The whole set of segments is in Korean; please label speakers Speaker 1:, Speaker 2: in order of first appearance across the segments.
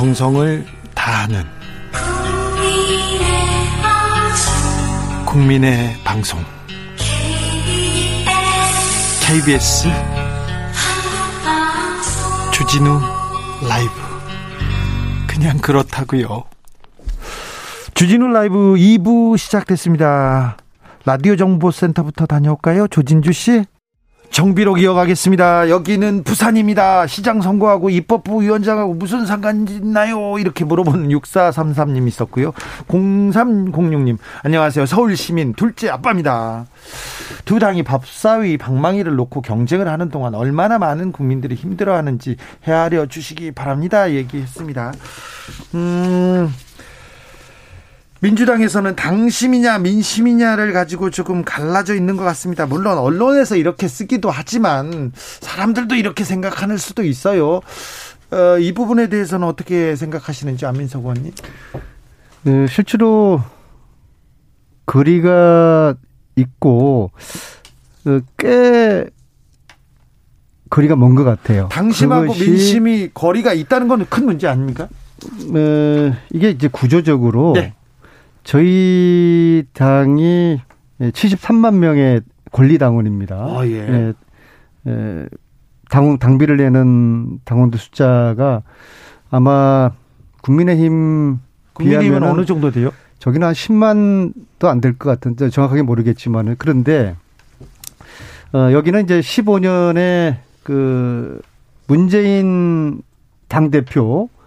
Speaker 1: 정성을 다하는 국민의 방송 KBS 주진우 라이브 그냥 그렇다고요. 주진우 라이브 2부 시작됐습니다. 라디오 정보센터부터 다녀올까요? 조진주 씨. 정비록 이어가겠습니다. 여기는 부산입니다. 시장 선거하고 입법부 위원장하고 무슨 상관이 있나요? 이렇게 물어보는 6433님 있었고요. 0306님, 안녕하세요. 서울시민 둘째 아빠입니다. 두 당이 밥사위, 방망이를 놓고 경쟁을 하는 동안 얼마나 많은 국민들이 힘들어하는지 헤아려 주시기 바랍니다. 얘기했습니다. 음, 민주당에서는 당심이냐 민심이냐를 가지고 조금 갈라져 있는 것 같습니다. 물론 언론에서 이렇게 쓰기도 하지만 사람들도 이렇게 생각하는 수도 있어요. 어, 이 부분에 대해서는 어떻게 생각하시는지 안민석 의원님?
Speaker 2: 네, 실제로 거리가 있고 어, 꽤 거리가 먼 것 같아요.
Speaker 1: 당심하고 민심이 거리가 있다는 건 큰 문제 아닙니까?
Speaker 2: 어, 이게 이제 구조적으로 네. 저희 당이 73만 명의 권리당원입니다.
Speaker 1: 어, 예. 예,
Speaker 2: 예, 당, 당비를 내는 당원들 숫자가 아마 국민의힘
Speaker 1: 국민의힘은 어느 정도 돼요?
Speaker 2: 저기는 한 10만도 안 될 것 같은데 정확하게 모르겠지만은 그런데 어, 여기는 이제 15년에 그 문재인 당 대표 어,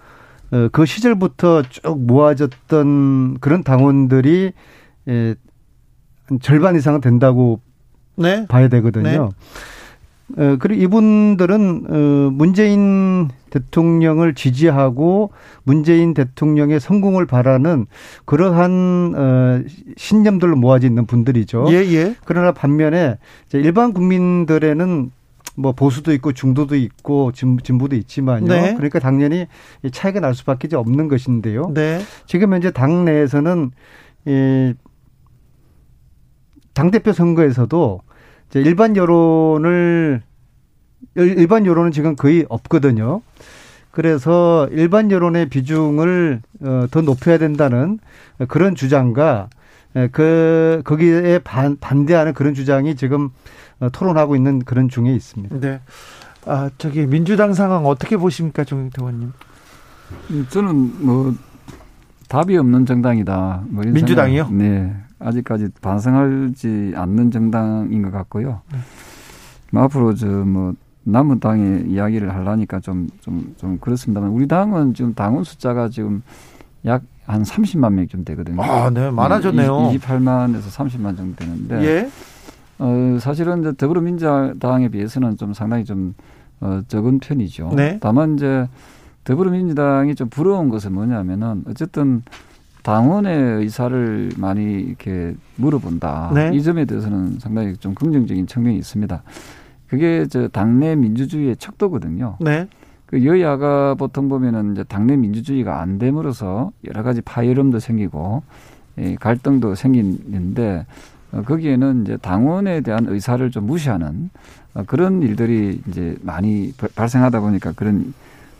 Speaker 2: 그 시절부터 쭉 모아졌던 그런 당원들이 예, 절반 이상은 된다고 네. 봐야 되거든요. 네. 어, 그리고 이분들은 어, 문재인 대통령을 지지하고 문재인 대통령의 성공을 바라는 그러한 어, 신념들로 모아져 있는 분들이죠.
Speaker 1: 예, 예.
Speaker 2: 그러나 반면에 일반 국민들에는 뭐 보수도 있고 중도도 있고 진보도 있지만요. 네. 그러니까 당연히 차이가 날 수밖에 없는 것인데요.
Speaker 1: 네.
Speaker 2: 지금 현재 당 내에서는 이 당 대표 선거에서도 이제 일반 여론을 일반 여론은 지금 거의 없거든요. 그래서 일반 여론의 비중을 어, 더 높여야 된다는 그런 주장과 그 거기에 반, 반대하는 그런 주장이 지금 어, 토론하고 있는 그런 중에 있습니다.
Speaker 1: 네. 아, 저기 민주당 상황 어떻게 보십니까, 정영태 의원님?
Speaker 3: 음, 저는 뭐 답이 없는 정당이다. 뭐
Speaker 1: 민주당이요?
Speaker 3: 네. 아직까지 반성하지 않는 정당인 것 같고요. 네. 뭐 앞으로 저 뭐 남은 당의 이야기를 하려니까 좀 좀 좀 그렇습니다만 우리 당은 지금 당원 숫자가 지금 약 한 30만 명쯤 되거든요.
Speaker 1: 아, 네. 많아졌네요.
Speaker 3: 28만에서 30만 정도 되는데.
Speaker 1: 예.
Speaker 3: 어, 사실은 이제 더불어민주당에 비해서는 좀 상당히 좀 어, 적은 편이죠.
Speaker 1: 네.
Speaker 3: 다만 이제 더불어민주당이 좀 부러운 것은 뭐냐면은 어쨌든 당원의 의사를 많이 이렇게 물어본다.
Speaker 1: 네.
Speaker 3: 이 점에 대해서는 상당히 좀 긍정적인 측면이 있습니다. 그게 저 당내 민주주의의 척도거든요.
Speaker 1: 네.
Speaker 3: 그 여야가 보통 보면은 이제 당내 민주주의가 안 됨으로써 여러 가지 파열음도 생기고 예, 갈등도 생기는데 어, 거기에는 이제 당원에 대한 의사를 좀 무시하는 어, 그런 일들이 이제 많이 발생하다 보니까 그런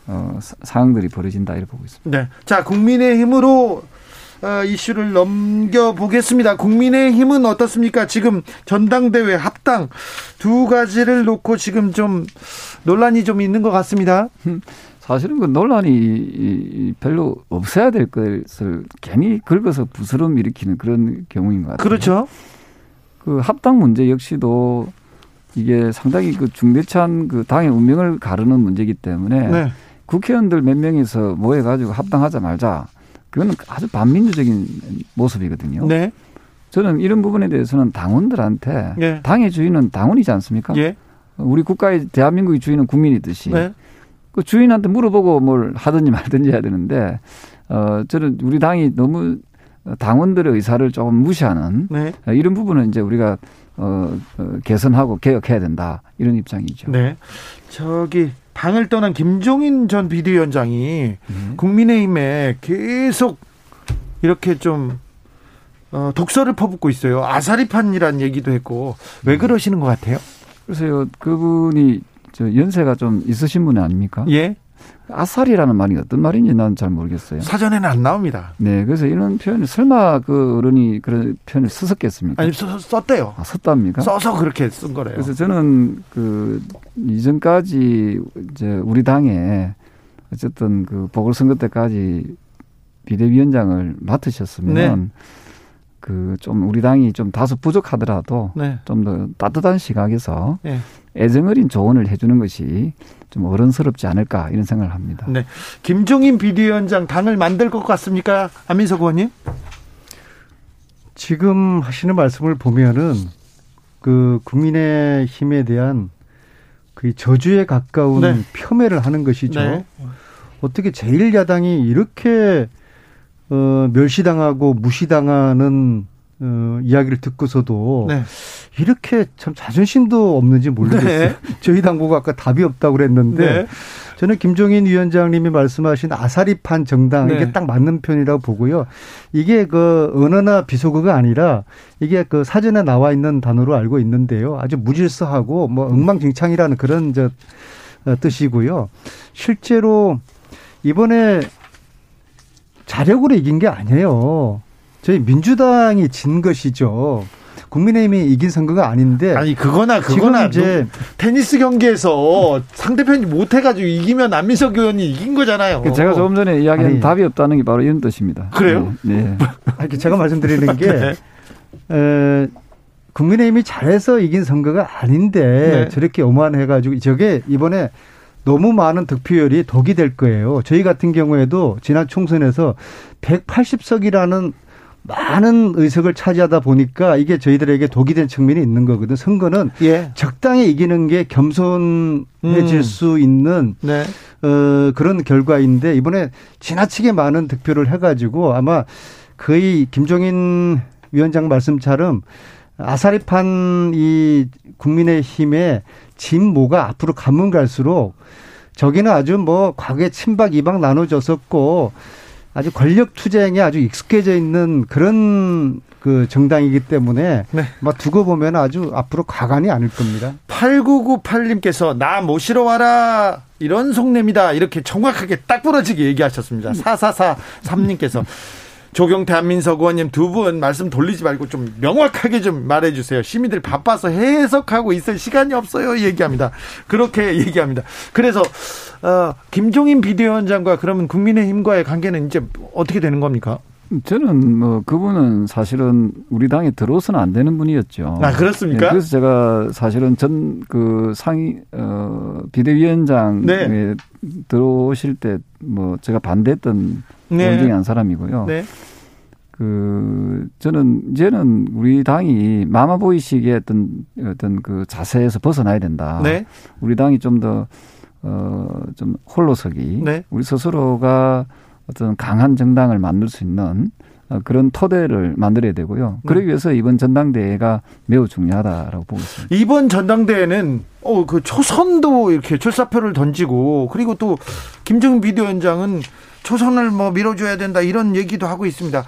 Speaker 3: 어, 상황들이 벌어진다 이렇게 보고 있습니다.
Speaker 1: 네. 자, 국민의힘으로 어, 이슈를 넘겨보겠습니다. 국민의힘은 어떻습니까? 지금 전당대회 합당 두 가지를 놓고 지금 좀 논란이 좀 있는 것 같습니다.
Speaker 3: 사실은 그 논란이 별로 없어야 될 것을 괜히 긁어서 부스럼 일으키는 그런 경우인 것 같아요.
Speaker 1: 그렇죠.
Speaker 3: 그 합당 문제 역시도 이게 상당히 그 중대찬 그 당의 운명을 가르는 문제이기 때문에 네. 국회의원들 몇 명이서 모여 가지고 합당하자 말자. 그거는 아주 반민주적인 모습이거든요.
Speaker 1: 네.
Speaker 3: 저는 이런 부분에 대해서는 당원들한테 네. 당의 주인은 당원이지 않습니까?
Speaker 1: 예.
Speaker 3: 우리 국가의 대한민국의 주인은 국민이듯이
Speaker 1: 네.
Speaker 3: 그 주인한테 물어보고 뭘 하든지 말든지 해야 되는데 어 저는 우리 당이 너무 당원들의 의사를 조금 무시하는
Speaker 1: 네.
Speaker 3: 이런 부분은 이제 우리가 어, 어, 개선하고 개혁해야 된다 이런 입장이죠.
Speaker 1: 네. 저기 방을 떠난 김종인 전 비대위원장이 네. 국민의힘에 계속 이렇게 좀 어, 독서를 퍼붓고 있어요. 아사리판이란 얘기도 했고 왜 음. 그러시는 것 같아요?
Speaker 3: 글쎄요, 그분이 저 연세가 좀 있으신 분 아닙니까?
Speaker 1: 예.
Speaker 3: 아살이라는 말이 어떤 말인지 나는 잘 모르겠어요.
Speaker 1: 사전에는 안 나옵니다.
Speaker 3: 네, 그래서 이런 표현을 설마 그 어른이 그런 표현을 썼겠습니까?
Speaker 1: 아니 써, 썼대요.
Speaker 3: 아, 썼답니까?
Speaker 1: 써서 그렇게 쓴 거래요.
Speaker 3: 그래서 저는 그 이전까지 이제 우리 당에 어쨌든 그 보궐선거 때까지 비대위원장을 맡으셨으면 네. 그좀 우리 당이 좀 다소 부족하더라도 네. 좀더 따뜻한 시각에서 네. 애정 어린 조언을 해주는 것이 좀 어른스럽지 않을까 이런 생각을 합니다.
Speaker 1: 네. 김종인 비대위원장 당을 만들 것 같습니까? 안민석 의원님?
Speaker 2: 지금 하시는 말씀을 보면은 그 국민의 힘에 대한 그 저주에 가까운 네. 폄훼를 하는 것이죠. 네. 어떻게 제1야당이 이렇게 어, 멸시당하고 무시당하는 어, 이야기를 듣고서도 네. 이렇게 참 자존심도 없는지 모르겠어요. 네. 저희 당국가 아까 답이 없다고 그랬는데 네. 저는 김종인 위원장님이 말씀하신 아사리판 정당 이게 네. 딱 맞는 편이라고 보고요. 이게 그 언어나 비속어가 아니라 이게 그 사전에 나와 있는 단어로 알고 있는데요. 아주 무질서하고 뭐 엉망진창이라는 그런 저 어, 뜻이고요. 실제로 이번에 자력으로 이긴 게 아니에요. 저희 민주당이 진 것이죠. 국민의힘이 이긴 선거가 아닌데
Speaker 1: 아니 그거나 그거나 이제 테니스 경기에서 상대편이 못해가지고 이기면 안민석 의원이 이긴 거잖아요.
Speaker 3: 그 제가 조금 전에 이야기한 아니, 답이 없다는 게 바로 이런 뜻입니다.
Speaker 1: 그래요? 네.
Speaker 2: 네. 제가 말씀드리는 게 네. 에, 국민의힘이 잘해서 이긴 선거가 아닌데 네. 저렇게 오만해가지고 저게 이번에 너무 많은 득표율이 독이 될 거예요. 저희 같은 경우에도 지난 총선에서 180석이라는 많은 의석을 차지하다 보니까 이게 저희들에게 독이 된 측면이 있는 거거든. 선거는 예. 적당히 이기는 게 겸손해질 음. 수 있는 네. 어, 그런 결과인데 이번에 지나치게 많은 득표를 해가지고 아마 거의 김종인 위원장 말씀처럼 아사리판 이 국민의힘의 진모가 앞으로 가면 갈수록 저기는 아주 뭐 과거에 친박 이박 나눠졌었고 아주 권력 투쟁에 아주 익숙해져 있는 그런 그 정당이기 때문에 네. 뭐 두고 보면 아주 앞으로 가관이 아닐 겁니다.
Speaker 1: 8998님께서 나 모시러 와라 이런 속내입니다. 이렇게 정확하게 딱 부러지게 얘기하셨습니다. 4443님께서 조경태 한민석 의원님 두 분 말씀 돌리지 말고 좀 명확하게 좀 말해 주세요. 시민들 바빠서 해석하고 있을 시간이 없어요. 얘기합니다. 그렇게 얘기합니다. 그래서 어, 김종인 비대위원장과 그러면 국민의힘과의 관계는 이제 어떻게 되는 겁니까?
Speaker 3: 저는 뭐 그분은 사실은 우리 당에 들어서는 안 되는 분이었죠.
Speaker 1: 아 그렇습니까?
Speaker 3: 네, 그래서 제가 사실은 전 그 상위 어 비대위원장에 네. 들어오실 때 뭐 제가 반대했던 네. 중에 한 사람이고요. 네. 그 저는 이제는 우리 당이 마마보이식의 어떤 어떤 그 자세에서 벗어나야 된다. 네. 우리 당이 좀 더 어, 좀 홀로서기. 네. 우리 스스로가 어떤 강한 정당을 만들 수 있는 어, 그런 토대를 만들어야 되고요. 네. 그러기 위해서 이번 전당대회가 매우 중요하다라고 보고 있습니다.
Speaker 1: 이번 전당대회는 어, 그 초선도 이렇게 출사표를 던지고 그리고 또 김정은 비대위원장은 초선을 뭐 밀어줘야 된다 이런 얘기도 하고 있습니다.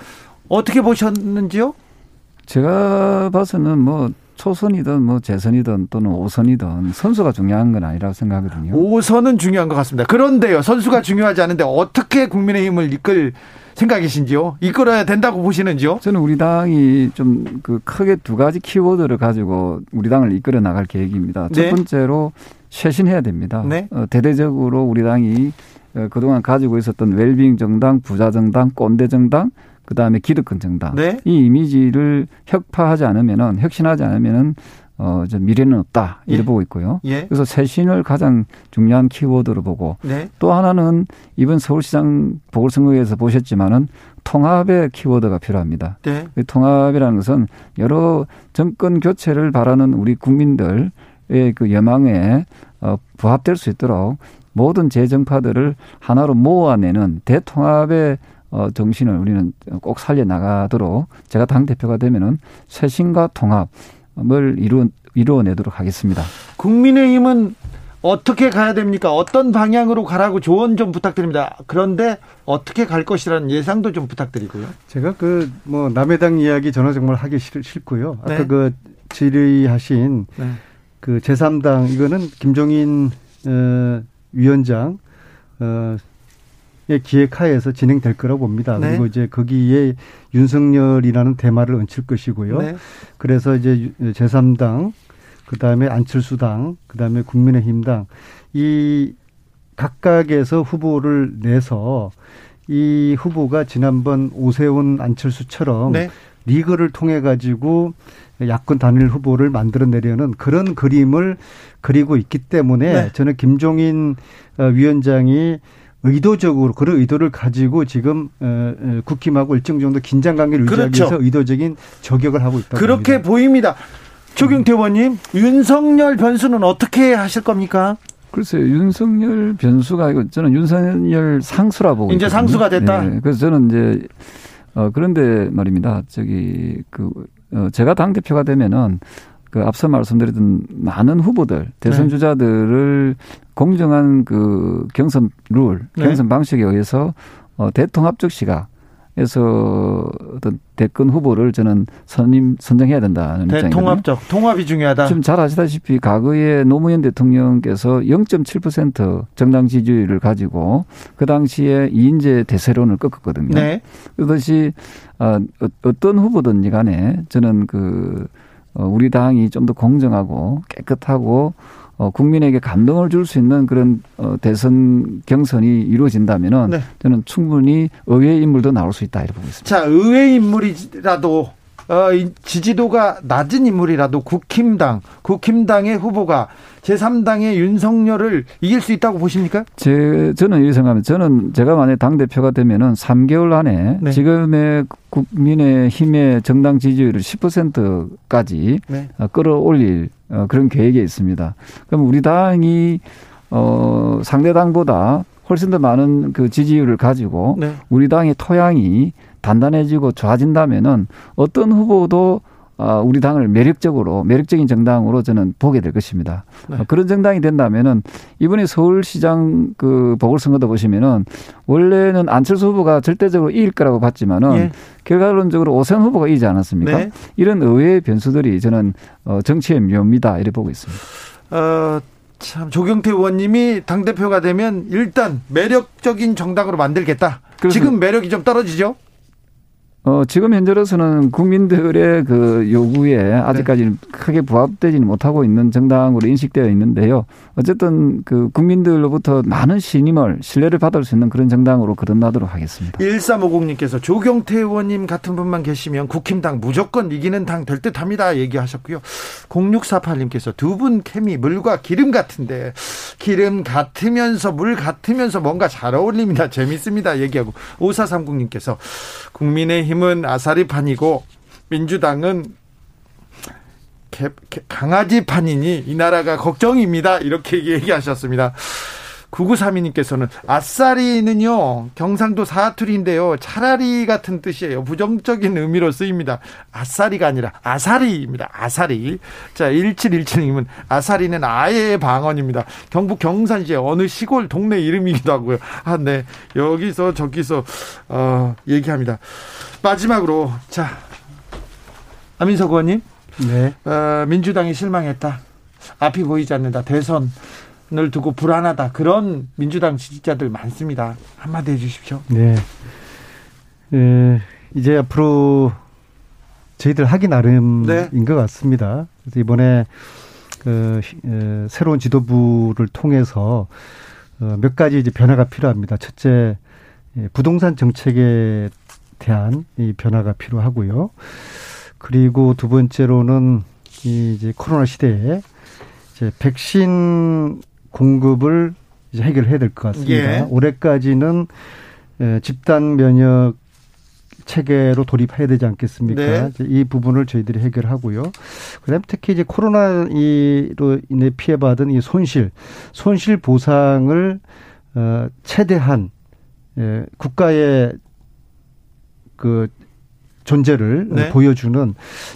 Speaker 1: 어떻게 보셨는지요?
Speaker 3: 제가 봐서는 뭐 초선이든 뭐 재선이든 또는 오선이든 선수가 중요한 건 아니라고 생각하거든요.
Speaker 1: 오선은 중요한 것 같습니다. 그런데요, 선수가 중요하지 않은데 어떻게 국민의힘을 이끌 생각이신지요? 이끌어야 된다고 보시는지요?
Speaker 3: 저는 우리 당이 좀 그 크게 두 가지 키워드를 가지고 우리 당을 이끌어 나갈 계획입니다. 네. 첫 번째로 쇄신해야 됩니다. 네. 어, 대대적으로 우리 당이 어, 그동안 가지고 있었던 웰빙 정당, 부자 정당, 꼰대 정당 그다음에 기득권 정당 네. 이 이미지를 혁파하지 않으면은 혁신하지 않으면은 어, 저 미래는 없다. 이래 예. 보고 있고요. 예. 그래서 쇄신을 가장 중요한 키워드로 보고 네. 또 하나는 이번 서울시장 보궐선거에서 보셨지만은 통합의 키워드가 필요합니다. 네. 통합이라는 것은 여러 정권 교체를 바라는 우리 국민들의 그 여망에 어, 부합될 수 있도록 모든 재정파들을 하나로 모아내는 대통합의 어, 정신을 우리는 꼭 살려 나가도록 제가 당 대표가 되면은 쇄신과 통합을 이루 이루어내도록 하겠습니다.
Speaker 1: 국민의힘은 어떻게 가야 됩니까? 어떤 방향으로 가라고 조언 좀 부탁드립니다. 그런데 어떻게 갈 것이라는 예상도 좀 부탁드리고요.
Speaker 2: 제가 그 뭐 남의 당 이야기 저는 정말 하기 싫고요. 아까 네. 그 질의하신 네. 그 제3당 이거는 김종인 어, 위원장 어, 의 기획하에서 진행될 거라고 봅니다. 네. 그리고 이제 거기에 윤석열이라는 대마를 얹힐 것이고요. 네. 그래서 이제 제3당, 그 다음에 안철수당, 그 다음에 국민의힘당 이 각각에서 후보를 내서 이 후보가 지난번 오세훈 안철수처럼 네. 리그를 통해 가지고 야권 단일 후보를 만들어내려는 그런 그림을 그리고 있기 때문에 네. 저는 김종인 어, 위원장이 의도적으로 그런 의도를 가지고 지금 국힘하고 일정 정도 긴장 관계를 유지하기 그렇죠. 위해서 의도적인 저격을 하고 있다.
Speaker 1: 그렇게 봅니다. 보입니다. 조경태 의원님, 윤석열 변수는 어떻게 하실 겁니까?
Speaker 3: 글쎄요, 윤석열 변수가 아니고 저는 윤석열 상수라 보고
Speaker 1: 이제 있거든요. 상수가 됐다. 네,
Speaker 3: 그래서 저는 이제 어 그런데 말입니다. 저기 그 어, 제가 당 대표가 되면은 그 앞서 말씀드렸던 많은 후보들 대선 네. 주자들을 공정한 그 경선 룰, 네. 경선 방식에 의해서 어 대통합적 시각 에서 어떤 대권 후보를 저는 선임 선정해야 된다는 입장이거든요.
Speaker 1: 통합적 통합이 중요하다.
Speaker 3: 지금 잘 아시다시피 과거에 노무현 대통령께서 0.7% 정당 지지율을 가지고 그 당시에 이인재 대세론을 꺾었거든요. 네. 그것이 어, 어떤 후보든지 간에 저는 그 어, 우리 당이 좀 더 공정하고 깨끗하고 어, 국민에게 감동을 줄 수 있는 그런 어, 대선 경선이 이루어진다면은 네. 저는 충분히 의회 인물도 나올 수 있다 이렇게 보고 있습니다.
Speaker 1: 자, 의회 인물이라도 어, 지지도가 낮은 인물이라도 국힘당, 국힘당의 후보가 제3당의 윤석열을 이길 수 있다고 보십니까?
Speaker 3: 제, 저는 이렇게 생각합니다. 저는 제가 만약 당대표가 되면은 3개월 안에 네. 지금의 국민의 힘의 정당 지지율을 10%까지 네. 어, 끌어올릴 어, 그런 계획이 있습니다. 그럼 우리 당이 어, 상대 당보다 훨씬 더 많은 그 지지율을 가지고 네. 우리 당의 토양이 단단해지고 좋아진다면은 어떤 후보도 어, 우리 당을 매력적으로 매력적인 정당으로 저는 보게 될 것입니다. 네. 어, 그런 정당이 된다면은 이번에 서울시장 그 보궐선거도 보시면은 원래는 안철수 후보가 절대적으로 이길 거라고 봤지만은 예. 결과론적으로 오세훈 후보가 이기지 않았습니까? 네. 이런 의외의 변수들이 저는 어, 정치의 묘미다 이렇게 보고 있습니다.
Speaker 1: 어. 참 조경태 의원님이 당 대표가 되면 일단 매력적인 정당으로 만들겠다. 지금 매력이 좀 떨어지죠?
Speaker 3: 어, 지금 현재로서는 국민들의 그 요구에 아직까지는 네. 크게 부합되지는 못하고 있는 정당으로 인식되어 있는데요. 어쨌든 그 국민들로부터 많은 신임을, 신뢰를 받을 수 있는 그런 정당으로 거듭나도록 하겠습니다.
Speaker 1: 1350님께서 조경태 의원님 같은 분만 계시면 국힘당 무조건 이기는 당 될 듯 합니다. 얘기하셨고요. 0648님께서 두 분 케미 물과 기름 같은데 기름 같으면서 물 같으면서 뭔가 잘 어울립니다. 재밌습니다. 얘기하고 5430님께서 국민의힘 은 아사리 판이고 민주당은 개, 개, 강아지 판이니 이 나라가 걱정입니다. 이렇게 얘기하셨습니다. 9932님께서는 아싸리는요, 경상도 사투리인데요, 차라리 같은 뜻이에요. 부정적인 의미로 쓰입니다. 아싸리가 아니라 아사리입니다. 아사리. 자, 1717님은 아사리는 아예의 방언입니다. 경북 경산시의 어느 시골 동네 이름이기도 하고요. 아, 네. 여기서 저기서, 어, 얘기합니다. 마지막으로, 자, 아민석 의원님. 네. 어, 민주당이 실망했다. 앞이 보이지 않는다. 대선 을 두고 불안하다 그런 민주당 지지자들 많습니다. 한마디 해주십시오.
Speaker 2: 네. 에, 이제 앞으로 저희들 하기 나름인 네. 것 같습니다. 그래서 이번에 그 에, 새로운 지도부를 통해서 어, 몇 가지 이제 변화가 필요합니다. 첫째, 예, 부동산 정책에 대한 이 변화가 필요하고요. 그리고 두 번째로는 이 이제 코로나 시대에 이제 백신 공급을 이제 해결해야 될 것 같습니다. 예. 올해까지는 집단 면역 체계로 돌입해야 되지 않겠습니까? 네. 이 부분을 저희들이 해결하고요. 그다음 특히 이제 코로나로 인해 피해받은 이 손실, 손실 보상을 어 최대한 예, 국가의 그 존재를 네. 보여주는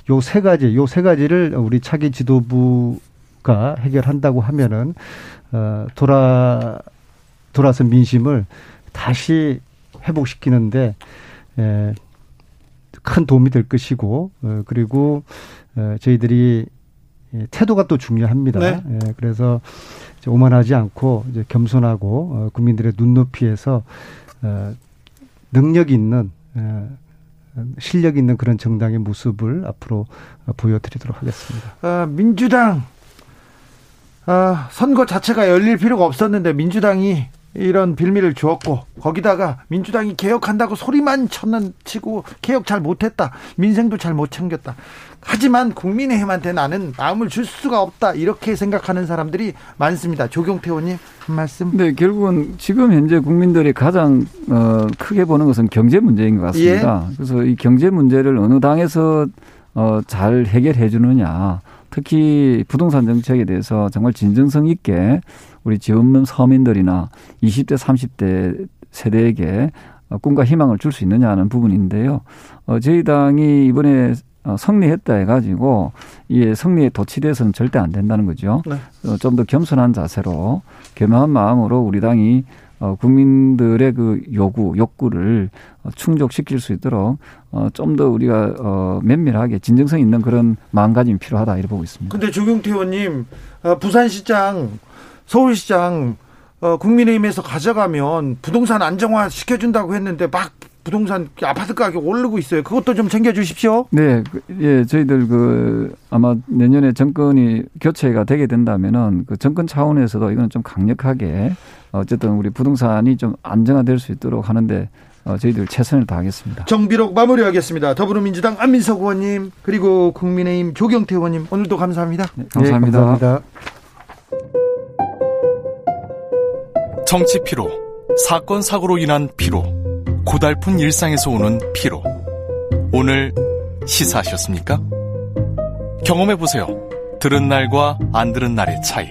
Speaker 2: 요 세 가지, 요 세 가지를 우리 차기 지도부 가 해결한다고 하면은 어, 돌아 돌아선 민심을 다시 회복시키는데 에, 큰 도움이 될 것이고 어, 그리고 어, 저희들이 예, 태도가 또 중요합니다. 네. 예, 그래서 오만하지 않고 이제 겸손하고 어, 국민들의 눈높이에서 어, 능력 있는 어, 실력 있는 그런 정당의 모습을 앞으로 보여드리도록 하겠습니다.
Speaker 1: 어, 민주당 어, 선거 자체가 열릴 필요가 없었는데 민주당이 이런 빌미를 주었고 거기다가 민주당이 개혁한다고 소리만 쳤는 치고 개혁 잘 못했다 민생도 잘 못 챙겼다. 하지만 국민의힘한테 나는 마음을 줄 수가 없다 이렇게 생각하는 사람들이 많습니다. 조경태 의원님 한 말씀.
Speaker 3: 네 결국은 지금 현재 국민들이 가장 어, 크게 보는 것은 경제 문제인 것 같습니다. 예. 그래서 이 경제 문제를 어느 당에서 어, 잘 해결해 주느냐 특히 부동산 정책에 대해서 정말 진정성 있게 우리 지원문 서민들이나 20대, 30대 세대에게 꿈과 희망을 줄 수 있느냐 하는 부분인데요. 어, 저희 당이 이번에 어, 승리했다 해가지고 이 승리에 도취돼서는 절대 안 된다는 거죠. 네. 어, 좀더 겸손한 자세로 겸허한 마음으로 우리 당이 어, 국민들의 그 요구, 욕구를 충족시킬 수 있도록 어, 좀 더 우리가 어, 면밀하게 진정성 있는 그런 마음가짐이 필요하다 이렇게 보고 있습니다.
Speaker 1: 근데 조경태 의원님, 어, 부산시장 서울시장 어, 국민의힘에서 가져가면 부동산 안정화 시켜준다고 했는데 막 부동산 아파트 가격 오르고 있어요. 그것도 좀 챙겨 주십시오.
Speaker 3: 네, 그, 예, 저희들 그 아마 내년에 정권이 교체가 되게 된다면은 그 정권 차원에서도 이거는 좀 강력하게 어쨌든 우리 부동산이 좀 안정화될 수 있도록 하는데 어, 저희들 최선을 다하겠습니다.
Speaker 1: 정비록 마무리하겠습니다. 더불어민주당 안민석 의원님 그리고 국민의힘 조경태 의원님 오늘도 감사합니다.
Speaker 3: 네, 감사합니다. 네, 감사합니다.
Speaker 4: 정치 피로, 사건 사고로 인한 피로, 고달픈 일상에서 오는 피로. 오늘 시사하셨습니까? 경험해 보세요. 들은 날과 안 들은 날의 차이.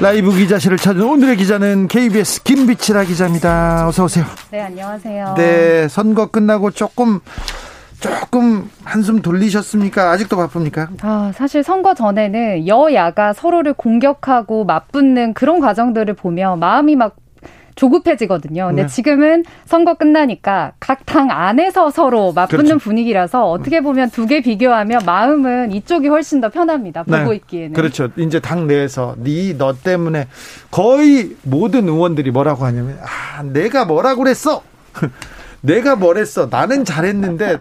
Speaker 1: 라이브 기자실을 찾은 오늘의 기자는 KBS 김비치라 기자입니다. 어서 오세요.
Speaker 5: 네, 안녕하세요.
Speaker 1: 네, 선거 끝나고 조금 조금 한숨 돌리셨습니까? 아직도 바쁩니까?
Speaker 5: 아, 사실 선거 전에는 여야가 서로를 공격하고 맞붙는 그런 과정들을 보며 마음이 막 조급해지거든요. 근데 네. 지금은 선거 끝나니까 각 당 안에서 서로 맞붙는 그렇죠. 분위기라서 어떻게 보면 두 개 비교하면 마음은 이쪽이 훨씬 더 편합니다. 보고 네. 있기에는.
Speaker 1: 그렇죠. 이제 당 내에서 네 너 때문에 거의 모든 의원들이 뭐라고 하냐면 아, 내가 뭐라고 그랬어. 내가 뭐랬어. 나는 잘했는데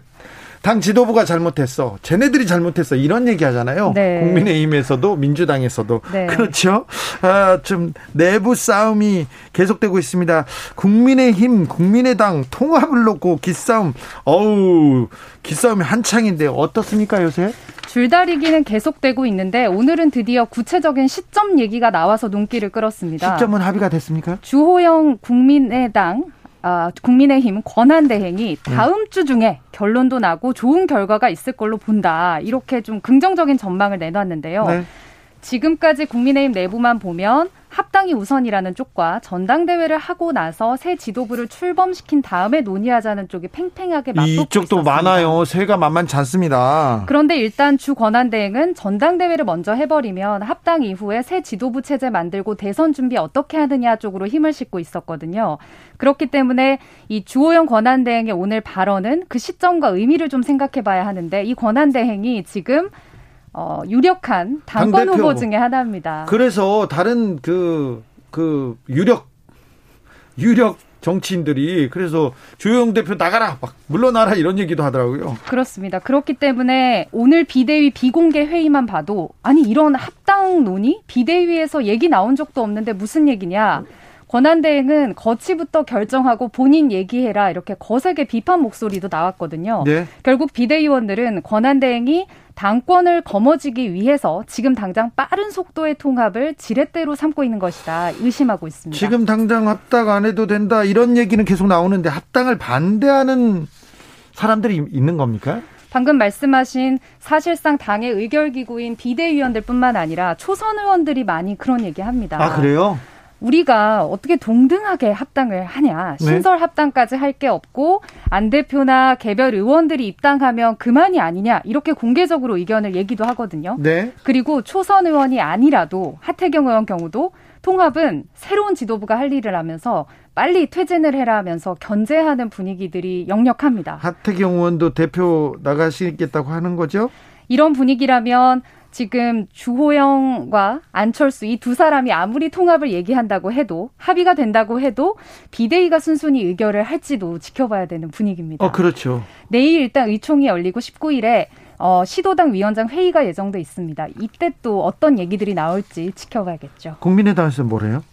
Speaker 1: 당 지도부가 잘못했어. 쟤네들이 잘못했어. 이런 얘기 하잖아요. 네. 국민의힘에서도 민주당에서도. 네. 그렇죠. 아, 좀 내부 싸움이 계속되고 있습니다. 국민의힘, 국민의당 통합을 놓고 기싸움. 어우, 기싸움이 한창인데 어떻습니까, 요새?
Speaker 5: 줄다리기는 계속되고 있는데 오늘은 드디어 구체적인 시점 얘기가 나와서 눈길을 끌었습니다.
Speaker 1: 시점은 합의가 됐습니까?
Speaker 5: 주호영 국민의당 어, 국민의힘 권한대행이 네. 다음 주 중에 결론도 나고 좋은 결과가 있을 걸로 본다. 이렇게 좀 긍정적인 전망을 내놨는데요. 네. 지금까지 국민의힘 내부만 보면 합당이 우선이라는 쪽과 전당대회를 하고 나서 새 지도부를 출범시킨 다음에 논의하자는 쪽이 팽팽하게 맞붙고
Speaker 1: 이쪽도
Speaker 5: 있었습니다.
Speaker 1: 많아요. 세가 만만치 않습니다.
Speaker 5: 그런데 일단 주 권한 대행은 전당대회를 먼저 해버리면 합당 이후에 새 지도부 체제 만들고 대선 준비 어떻게 하느냐 쪽으로 힘을 싣고 있었거든요. 그렇기 때문에 이 주호영 권한 대행의 오늘 발언은 그 시점과 의미를 좀 생각해봐야 하는데 이 권한 대행이 지금 어, 유력한 당권 당대표. 후보 중에 하나입니다.
Speaker 1: 그래서 다른 그, 그, 유력, 유력 정치인들이 그래서 조영 대표 나가라 막 물러나라 이런 얘기도 하더라고요.
Speaker 5: 그렇습니다. 그렇기 때문에 오늘 비대위 비공개 회의만 봐도 아니 이런 합당 논의 비대위에서 얘기 나온 적도 없는데 무슨 얘기냐? 권한대행은 거치부터 결정하고 본인 얘기해라 이렇게 거세게 비판 목소리도 나왔거든요. 네. 결국 비대위원들은 권한대행이 당권을 거머쥐기 위해서 지금 당장 빠른 속도의 통합을 지렛대로 삼고 있는 것이다 의심하고 있습니다.
Speaker 1: 지금 당장 합당 안 해도 된다 이런 얘기는 계속 나오는데 합당을 반대하는 사람들이 있는 겁니까?
Speaker 5: 방금 말씀하신 사실상 당의 의결기구인 비대위원들뿐만 아니라 초선 의원들이 많이 그런 얘기합니다.
Speaker 1: 아 그래요?
Speaker 5: 우리가 어떻게 동등하게 합당을 하냐.
Speaker 1: 네.
Speaker 5: 신설 합당까지 할 게 없고 안 대표나 개별 의원들이 입당하면 그만이 아니냐. 이렇게 공개적으로 의견을 얘기도 하거든요.
Speaker 1: 네.
Speaker 5: 그리고 초선 의원이 아니라도 하태경 의원 경우도 통합은 새로운 지도부가 할 일을 하면서 빨리 퇴진을 해라 하면서 견제하는 분위기들이 역력합니다.
Speaker 1: 하태경 의원도 대표 나가시겠다고 하는 거죠?
Speaker 5: 이런 분위기라면 지금 주호영과 안철수 이 두 사람이 아무리 통합을 얘기한다고 해도 합의가 된다고 해도 비대위가 순순히 의결을 할지도 지켜봐야 되는 분위기입니다.
Speaker 1: 어, 그렇죠.
Speaker 5: 내일 일단 의총이 열리고 19일에 어, 시도당 위원장 회의가 예정돼 있습니다. 이때 또 어떤 얘기들이 나올지 지켜봐야겠죠.
Speaker 1: 국민의당에서 뭐래요?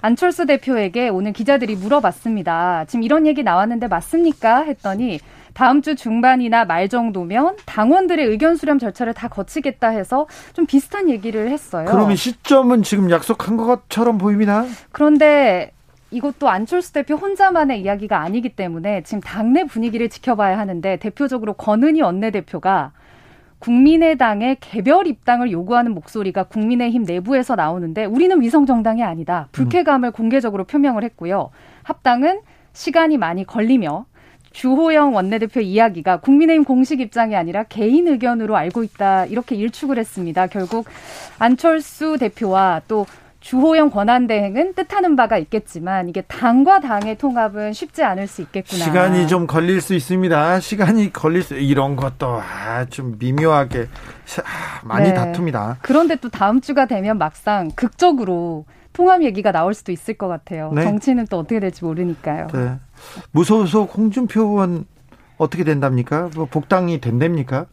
Speaker 5: 안철수 대표에게 오늘 기자들이 물어봤습니다. 지금 이런 얘기 나왔는데 맞습니까? 했더니 다음 주 중반이나 말 정도면 당원들의 의견 수렴 절차를 다 거치겠다 해서 좀 비슷한 얘기를 했어요.
Speaker 1: 그러면 시점은 지금 약속한 것처럼 보입니다.
Speaker 5: 그런데 이것도 안철수 대표 혼자만의 이야기가 아니기 때문에 지금 당내 분위기를 지켜봐야 하는데 대표적으로 권은희 원내대표가 국민의당의 개별 입당을 요구하는 목소리가 국민의힘 내부에서 나오는데 우리는 위성 정당이 아니다. 불쾌감을 공개적으로 표명을 했고요. 합당은 시간이 많이 걸리며 주호영 원내대표 이야기가 국민의힘 공식 입장이 아니라 개인 의견으로 알고 있다. 이렇게 일축을 했습니다. 결국 안철수 대표와 또 주호영 권한대행은 뜻하는 바가 있겠지만 이게 당과 당의 통합은 쉽지 않을 수 있겠구나.
Speaker 1: 시간이 좀 걸릴 수 있습니다. 시간이 걸릴 수 이런 것도 아, 좀 미묘하게 아, 많이
Speaker 5: 네.
Speaker 1: 다툽니다.
Speaker 5: 그런데 또 다음 주가 되면 막상 극적으로 통합 얘기가 나올 수도 있을 것 같아요.
Speaker 1: 네.
Speaker 5: 정치는 또 어떻게 될지 모르니까요.
Speaker 1: 네. 무소속 홍준표 의원 어떻게 된답니까? 뭐 복당이 된답니까?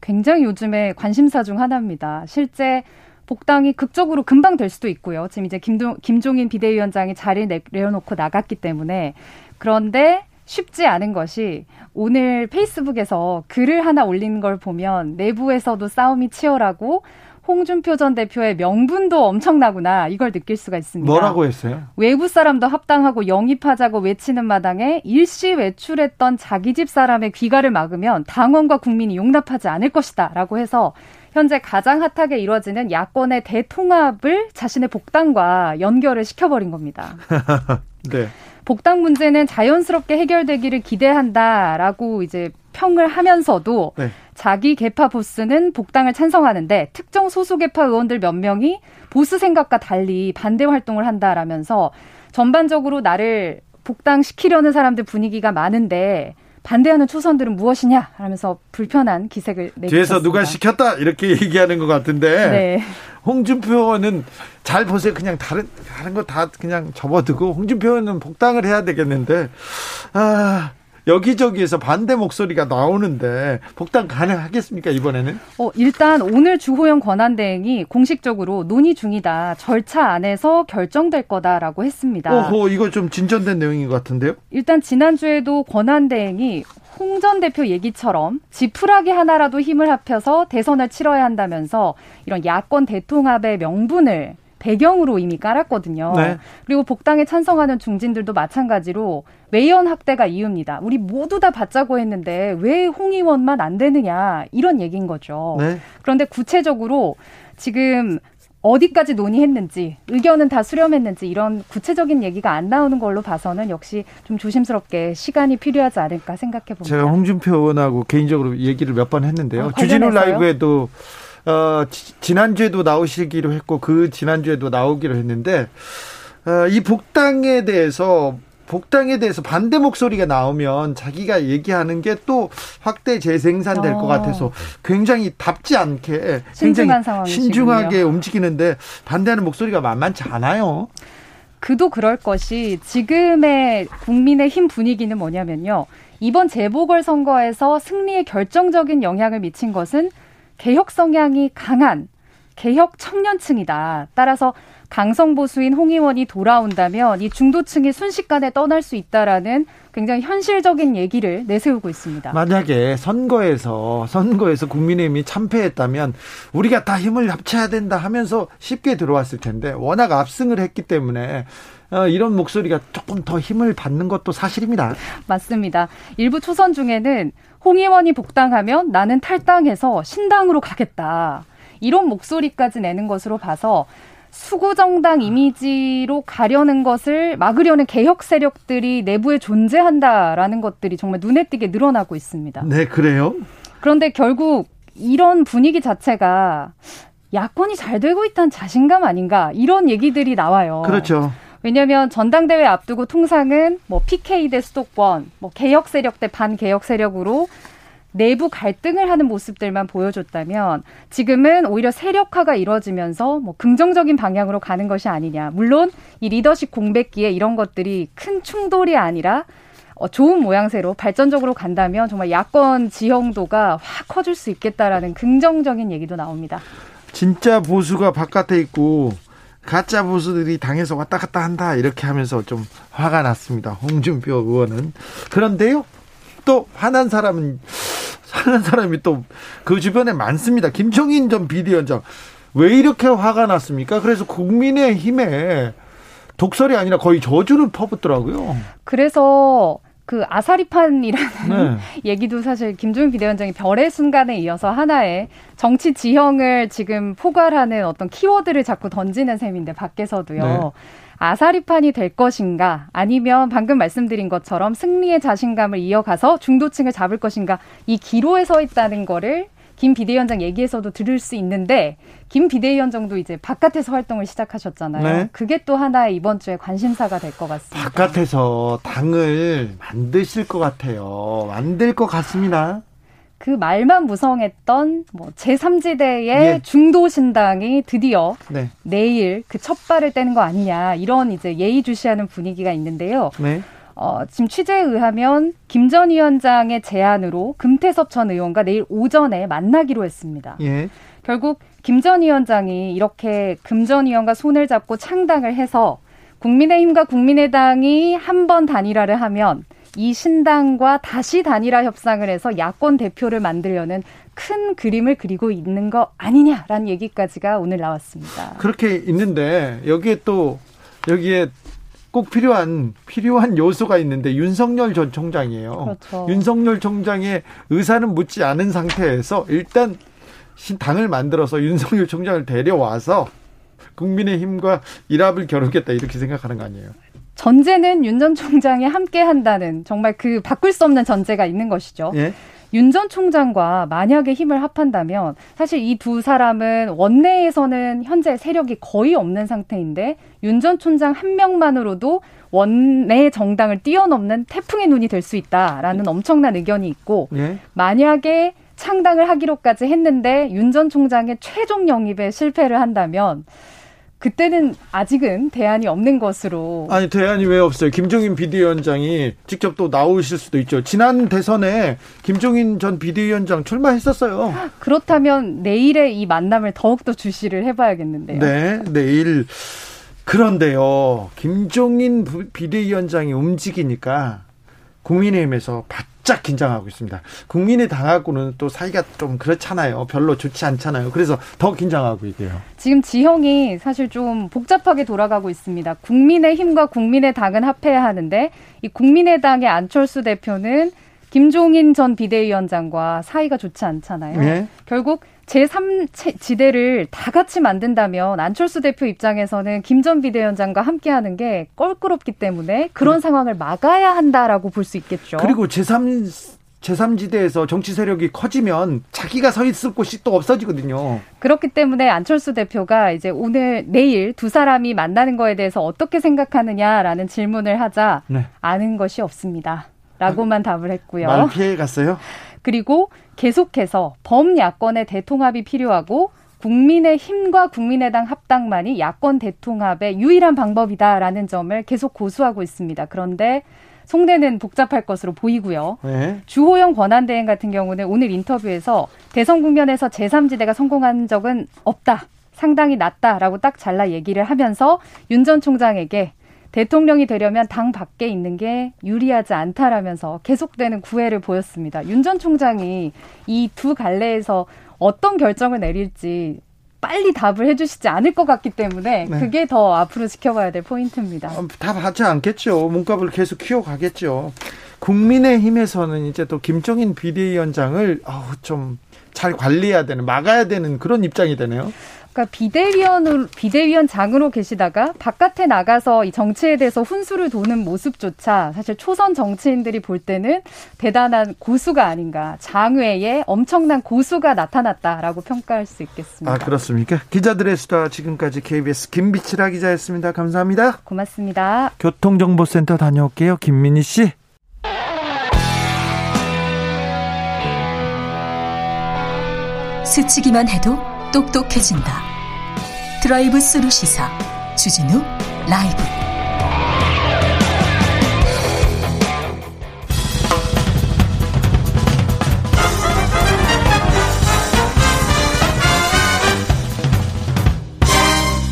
Speaker 5: 굉장히 요즘에 관심사 중 하나입니다. 실제 복당이 극적으로 금방 될 수도 있고요. 지금 이제 김동, 김종인 비대위원장이 자리를 내려놓고 나갔기 때문에 그런데 쉽지 않은 것이 오늘 페이스북에서 글을 하나 올린 걸 보면 내부에서도 싸움이 치열하고 홍준표 전 대표의 명분도 엄청나구나 이걸 느낄 수가 있습니다.
Speaker 1: 뭐라고 했어요?
Speaker 5: 외부 사람도 합당하고 영입하자고 외치는 마당에 일시 외출했던 자기 집 사람의 귀가를 막으면 당원과 국민이 용납하지 않을 것이다라고 해서 현재 가장 핫하게 이루어지는 야권의 대통합을 자신의 복당과 연결을 시켜버린 겁니다.
Speaker 1: 네.
Speaker 5: 복당 문제는 자연스럽게 해결되기를 기대한다라고 이제 평을 하면서도
Speaker 1: 네.
Speaker 5: 자기 개파 보스는 복당을 찬성하는데 특정 소수 개파 의원들 몇 명이 보수 생각과 달리 반대 활동을 한다라면서 전반적으로 나를 복당시키려는 사람들 분위기가 많은데 반대하는 초선들은 무엇이냐 하면서 불편한 기색을 내비쳤습니다.
Speaker 1: 뒤에서 누가 시켰다 이렇게 얘기하는 것 같은데
Speaker 5: 네.
Speaker 1: 홍준표 의원은 잘 보세요. 그냥 다른 다른 거 다 그냥 접어두고 홍준표 의원은 복당을 해야 되겠는데 아 여기저기에서 반대 목소리가 나오는데 복당 가능하겠습니까 이번에는?
Speaker 5: 어, 일단 오늘 주호영 권한대행이 공식적으로 논의 중이다. 절차 안에서 결정될 거다라고 했습니다.
Speaker 1: 오호 이거 좀 진전된 내용인 것 같은데요?
Speaker 5: 일단 지난주에도 권한대행이 홍전 대표 얘기처럼 지푸라기 하나라도 힘을 합해서 대선을 치러야 한다면서 이런 야권 대통합의 명분을 배경으로 이미 깔았거든요.
Speaker 1: 네.
Speaker 5: 그리고 복당에 찬성하는 중진들도 마찬가지로 외연 확대가 이유입니다. 우리 모두 다 받자고 했는데 왜 홍 의원만 안 되느냐 이런 얘기인 거죠.
Speaker 1: 네.
Speaker 5: 그런데 구체적으로 지금 어디까지 논의했는지 의견은 다 수렴했는지 이런 구체적인 얘기가 안 나오는 걸로 봐서는 역시 좀 조심스럽게 시간이 필요하지 않을까 생각해 봅니다.
Speaker 1: 제가 홍준표 의원하고 개인적으로 얘기를 몇 번 했는데요.
Speaker 5: 아,
Speaker 1: 주진우? 라이브에도 어, 지, 지난주에도 나오시기로 했고 그 지난주에도 나오기로 했는데 어, 이 복당에 대해서 복당에 대해서 반대 목소리가 나오면 자기가 얘기하는 게 또 확대 재생산될 것
Speaker 5: 어.
Speaker 1: 같아서 굉장히 답지 않게 굉장히. 신중하게 움직이는데 반대하는 목소리가 만만치 않아요.
Speaker 5: 그도 그럴 것이 지금의 국민의 힘 분위기는 뭐냐면요. 이번 재보궐 선거에서 승리에 결정적인 영향을 미친 것은 개혁 성향이 강한 개혁 청년층이다. 따라서 강성 보수인 홍 의원이 돌아온다면 이 중도층이 순식간에 떠날 수 있다라는 굉장히 현실적인 얘기를 내세우고 있습니다.
Speaker 1: 만약에 선거에서 선거에서 국민의힘이 참패했다면 우리가 다 힘을 합쳐야 된다 하면서 쉽게 들어왔을 텐데 워낙 압승을 했기 때문에 어, 이런 목소리가 조금 더 힘을 받는 것도 사실입니다.
Speaker 5: 맞습니다. 일부 초선 중에는 홍 의원이 복당하면 나는 탈당해서 신당으로 가겠다. 이런 목소리까지 내는 것으로 봐서 수구정당 이미지로 가려는 것을 막으려는 개혁 세력들이 내부에 존재한다라는 것들이 정말 눈에 띄게 늘어나고 있습니다.
Speaker 1: 네, 그래요.
Speaker 5: 그런데 결국 이런 분위기 자체가 야권이 잘 되고 있다는 자신감 아닌가 이런 얘기들이 나와요.
Speaker 1: 그렇죠.
Speaker 5: 왜냐하면 전당대회 앞두고 통상은 뭐 PK 대 수도권, 뭐 개혁 세력 대 반개혁 세력으로 내부 갈등을 하는 모습들만 보여줬다면 지금은 오히려 세력화가 이루어지면서 뭐 긍정적인 방향으로 가는 것이 아니냐. 물론 이 리더십 공백기에 이런 것들이 큰 충돌이 아니라 어, 좋은 모양새로 발전적으로 간다면 정말 야권 지형도가 확 커질 수 있겠다라는 긍정적인 얘기도 나옵니다.
Speaker 1: 진짜 보수가 바깥에 있고 가짜 보수들이 당에서 왔다 갔다 한다 이렇게 하면서 좀 화가 났습니다. 홍준표 의원은 그런데요. 또 화난 사람은 화난 사람이 또 그 주변에 많습니다. 김종인 전 비대위원장 왜 이렇게 화가 났습니까? 그래서 국민의 힘에 독설이 아니라 거의 저주를 퍼붓더라고요.
Speaker 5: 그래서 그 아사리판이라는 네. 얘기도 사실 김종인 비대위원장이 별의 순간에 이어서 하나의 정치 지형을 지금 포괄하는 어떤 키워드를 자꾸 던지는 셈인데 밖에서도요. 네. 아사리판이 될 것인가 아니면 방금 말씀드린 것처럼 승리의 자신감을 이어가서 중도층을 잡을 것인가 이 기로에 서 있다는 거를 김 비대위원장 얘기에서도 들을 수 있는데 김 비대위원장도 이제 바깥에서 활동을 시작하셨잖아요. 네. 그게 또 하나의 이번 주에 관심사가 될 것 같습니다.
Speaker 1: 바깥에서 당을 만드실 것 같아요. 만들 것 같습니다.
Speaker 5: 그 말만 무성했던 뭐 제3지대의 예. 중도신당이 드디어 네. 내일 그 첫 발을 떼는 거 아니냐 이런 이제 예의주시하는 분위기가 있는데요. 네. 어, 지금 취재에 의하면 김 전 위원장의 제안으로 금태섭 전 의원과 내일 오전에 만나기로 했습니다. 예. 결국 김 전 위원장이 이렇게 금 전 의원과 손을 잡고 창당을 해서 국민의힘과 국민의당이 한 번 단일화를 하면 이 신당과 다시 단일화 협상을 해서 야권 대표를 만들려는 큰 그림을 그리고 있는 거 아니냐라는 얘기까지가 오늘 나왔습니다.
Speaker 1: 그렇게 있는데 여기에 또 여기에 꼭 필요한 필요한 요소가 있는데 윤석열 전 총장이에요. 그렇죠. 윤석열 총장의 의사는 묻지 않은 상태에서 일단 당을 만들어서 윤석열 총장을 데려와서 국민의힘과 일합을 겨루겠다 이렇게 생각하는 거 아니에요?
Speaker 5: 전제는 윤 전 총장이 함께 한다는 정말 그 바꿀 수 없는 전제가 있는 것이죠. 예? 윤 전 총장과 만약에 힘을 합한다면 사실 이 두 사람은 원내에서는 현재 세력이 거의 없는 상태인데 윤 전 총장 한 명만으로도 원내 정당을 뛰어넘는 태풍의 눈이 될 수 있다라는 엄청난 의견이 있고 예? 만약에 창당을 하기로까지 했는데 윤 전 총장의 최종 영입에 실패를 한다면 그때는 아직은 대안이 없는 것으로.
Speaker 1: 아니 대안이 왜 없어요? 김종인 비대위원장이 직접 또 나오실 수도 있죠. 지난 대선에 김종인 전 비대위원장 출마했었어요.
Speaker 5: 그렇다면 내일의 이 만남을 더욱더 주시를 해봐야겠는데요.
Speaker 1: 네, 내일. 그런데요, 김종인 비대위원장이 움직이니까 국민의힘에서 바 짝 긴장하고 있습니다. 국민의당하고는 또 사이가 좀 그렇잖아요. 별로 좋지 않잖아요. 그래서 더 긴장하고 있대요.
Speaker 5: 지금 지형이 사실 좀 복잡하게 돌아가고 있습니다. 국민의힘과 국민의당은 합해야 하는데 이 국민의당의 안철수 대표는 김종인 전 비대위원장과 사이가 좋지 않잖아요. 네. 결국 제3지대를 다 같이 만든다면 안철수 대표 입장에서는 김전 비대위원장과 함께하는 게 껄끄럽기 때문에 그런 음. 상황을 막아야 한다라고 볼 수 있겠죠.
Speaker 1: 그리고 제3 제3지대에서 정치 세력이 커지면 자기가 서 있을 곳이 또 없어지거든요.
Speaker 5: 그렇기 때문에 안철수 대표가 이제 오늘 내일 두 사람이 만나는 거에 대해서 어떻게 생각하느냐라는 질문을 하자 네. 아는 것이 없습니다. 라고만 답을 했고요.
Speaker 1: 말 피해 갔어요?
Speaker 5: 그리고 계속해서 범야권의 대통합이 필요하고 국민의 힘과 국민의당 합당만이 야권 대통합의 유일한 방법이다라는 점을 계속 고수하고 있습니다. 그런데 송대는 복잡할 것으로 보이고요. 네. 주호영 권한대행 같은 경우는 오늘 인터뷰에서 대선 국면에서 제3지대가 성공한 적은 없다. 상당히 낮다라고 딱 잘라 얘기를 하면서 윤 전 총장에게 대통령이 되려면 당 밖에 있는 게 유리하지 않다라면서 계속되는 구애를 보였습니다. 윤 전 총장이 이 두 갈래에서 어떤 결정을 내릴지 빨리 답을 해주시지 않을 것 같기 때문에 네. 그게 더 앞으로 지켜봐야 될 포인트입니다.
Speaker 1: 어, 다 받지 않겠죠. 문값을 계속 키워가겠죠. 국민의힘에서는 이제 또 김종인 비대위원장을 좀 잘 관리해야 되는 막아야 되는 그런 입장이 되네요.
Speaker 5: 그러니까 비대위원으로 비대위원장으로 계시다가 바깥에 나가서 이 정치에 대해서 훈수를 도는 모습조차 사실 초선 정치인들이 볼 때는 대단한 고수가 아닌가 장외에 엄청난 고수가 나타났다라고 평가할 수 있겠습니다.
Speaker 1: 아 그렇습니까? 기자들의 수다 지금까지 KBS 김비치라 기자였습니다. 감사합니다.
Speaker 5: 고맙습니다.
Speaker 1: 교통정보센터 다녀올게요. 김민희 씨.
Speaker 6: 스치기만 해도 똑똑해진다. 드라이브 스루 시사 주진우 라이브.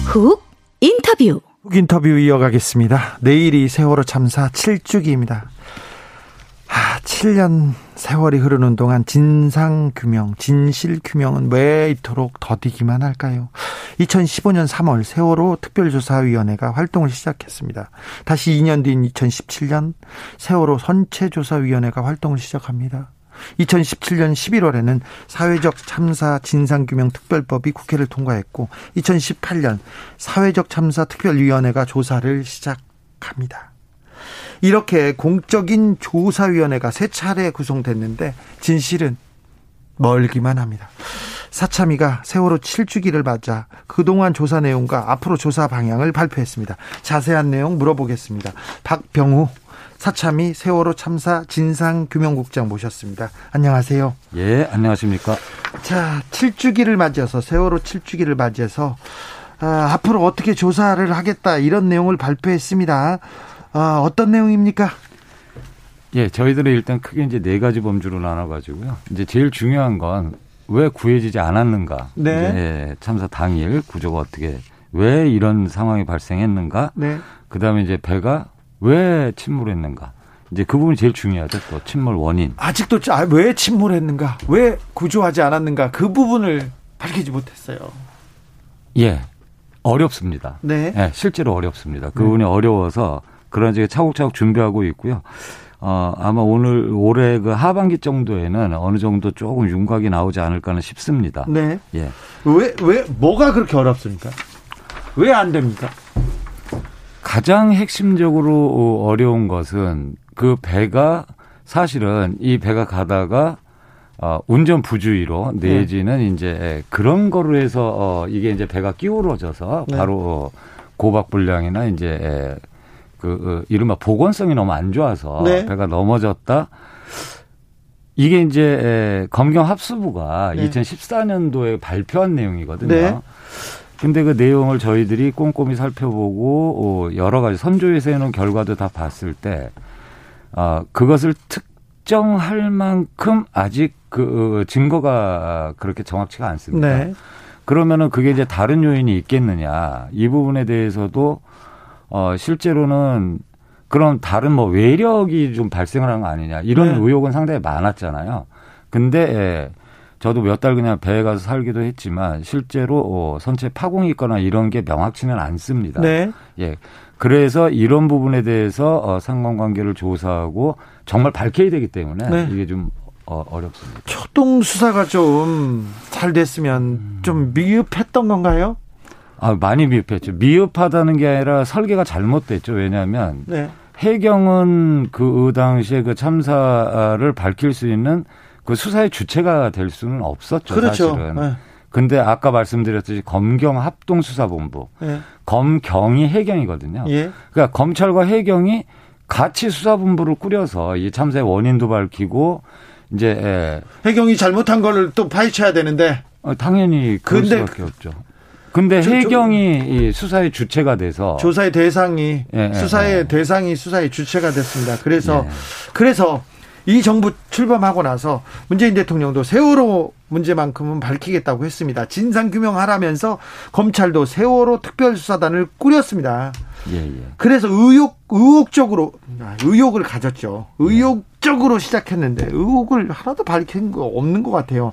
Speaker 6: 훅 인터뷰.
Speaker 1: 훅 인터뷰 이어가겠습니다. 내일이 세월호 참사 7주기입니다. 아, 7년 세월이 흐르는 동안 진상 규명, 진실 규명은 왜 이토록 더디기만 할까요? 2015년 3월 세월호 특별조사위원회가 활동을 시작했습니다. 다시 2년 뒤인 2017년 세월호 선체조사위원회가 활동을 시작합니다. 2017년 11월에는 사회적 참사 진상규명 특별법이 국회를 통과했고 2018년 사회적 참사 특별위원회가 조사를 시작합니다. 이렇게 공적인 조사위원회가 세 차례 구성됐는데 진실은 멀기만 합니다. 사참위가 세월호 7주기를 맞아 그동안 조사 내용과 앞으로 조사 방향을 발표했습니다. 자세한 내용 물어보겠습니다. 박병우 사참위 세월호 참사 진상규명국장 모셨습니다. 안녕하세요.
Speaker 7: 예, 안녕하십니까.
Speaker 1: 자, 7주기를 맞이해서 세월호 7주기를 맞이해서 아, 앞으로 어떻게 조사를 하겠다 이런 내용을 발표했습니다. 아, 어떤 내용입니까?
Speaker 7: 예, 저희들은 일단 크게 이제 네 가지 범주로 나눠가지고요. 이제 제일 중요한 건 왜 구해지지 않았는가.
Speaker 1: 네.
Speaker 7: 예, 참사 당일 구조가 어떻게 왜 이런 상황이 발생했는가.
Speaker 1: 네.
Speaker 7: 그다음에 이제 배가 왜 침몰했는가. 이제 그 부분이 제일 중요하죠. 또 침몰 원인.
Speaker 1: 아직도 아, 왜 침몰했는가? 왜 구조하지 않았는가? 그 부분을 밝히지 못했어요.
Speaker 7: 예, 어렵습니다.
Speaker 1: 네.
Speaker 7: 예, 실제로 어렵습니다. 그 부분이 어려워서 그런 이제 차곡차곡 준비하고 있고요. 어, 아마 오늘 올해 그 하반기 정도에는 어느 정도 조금 윤곽이 나오지 않을까는 싶습니다.
Speaker 1: 네.
Speaker 7: 예.
Speaker 1: 왜, 왜, 뭐가 그렇게 어렵습니까? 왜 안 됩니까?
Speaker 7: 가장 핵심적으로 어려운 것은 그 배가 사실은 이 배가 가다가 어, 운전 부주의로 내지는 이제 그런 거로 해서 어, 이게 이제 배가 끼우러져서
Speaker 1: 네.
Speaker 7: 바로 고박 불량이나 이제 그 어, 이른바 보건성이 너무 안 좋아서
Speaker 1: 네.
Speaker 7: 배가 넘어졌다. 이게 이제 에, 검경 합수부가
Speaker 1: 네.
Speaker 7: 2014년도에 발표한 내용이거든요.
Speaker 1: 네.
Speaker 7: 근데 그 내용을 저희들이 꼼꼼히 살펴보고 어, 여러 가지 선조에서 해놓은 결과도 다 봤을 때 아, 그것을 특정할 만큼 아직 그 어, 증거가 그렇게 정확치가 않습니다.
Speaker 1: 네.
Speaker 7: 그러면은 그게 이제 다른 요인이 있겠느냐 이 부분에 대해서도 어 실제로는 그런 다른 뭐 외력이 좀 발생을 한 거 아니냐 이런
Speaker 1: 네.
Speaker 7: 의혹은 상당히 많았잖아요. 근데 예, 저도 몇 달 그냥 배에 가서 살기도 했지만 실제로 어, 선체 파공이 있거나 이런 게 명확치는 않습니다.
Speaker 1: 네.
Speaker 7: 예. 그래서 이런 부분에 대해서 어, 상관관계를 조사하고 정말 밝혀야 되기 때문에
Speaker 1: 네.
Speaker 7: 이게 좀 어, 어렵습니다.
Speaker 1: 초동 수사가 좀 잘 됐으면
Speaker 7: 음.
Speaker 1: 좀 미흡했던 건가요?
Speaker 7: 아, 많이 미흡했죠. 미흡하다는 게 아니라 설계가 잘못됐죠. 왜냐하면
Speaker 1: 네.
Speaker 7: 해경은 그 당시에 그 참사를 밝힐 수 있는 그 수사의 주체가 될 수는 없었죠.
Speaker 1: 그렇죠.
Speaker 7: 사실은.
Speaker 1: 네.
Speaker 7: 근데 아까 말씀드렸듯이 검경 합동 수사본부,
Speaker 1: 네.
Speaker 7: 검경이 해경이거든요.
Speaker 1: 예.
Speaker 7: 그러니까 검찰과 해경이 같이 수사본부를 꾸려서 이 참사의 원인도 밝히고 이제 예,
Speaker 1: 해경이 잘못한 걸또 파헤쳐야 되는데
Speaker 7: 어, 당연히 그럴
Speaker 1: 근데
Speaker 7: 수밖에 없죠. 근데
Speaker 1: 저-
Speaker 7: 해경이 이 수사의 주체가 돼서
Speaker 1: 조사의 대상이
Speaker 7: 예, 예,
Speaker 1: 수사의
Speaker 7: 예.
Speaker 1: 대상이 수사의 주체가 됐습니다. 그래서
Speaker 7: 예.
Speaker 1: 그래서 이 정부 출범하고 나서 문재인 대통령도 세월호 문제만큼은 밝히겠다고 했습니다. 진상 규명하라면서 검찰도 세월호 특별수사단을 꾸렸습니다.
Speaker 7: 예, 예.
Speaker 1: 그래서 의혹 의혹적으로 아, 의혹을 가졌죠. 의혹적으로 시작했는데 의혹을 하나도 밝힌 거 없는 것 같아요.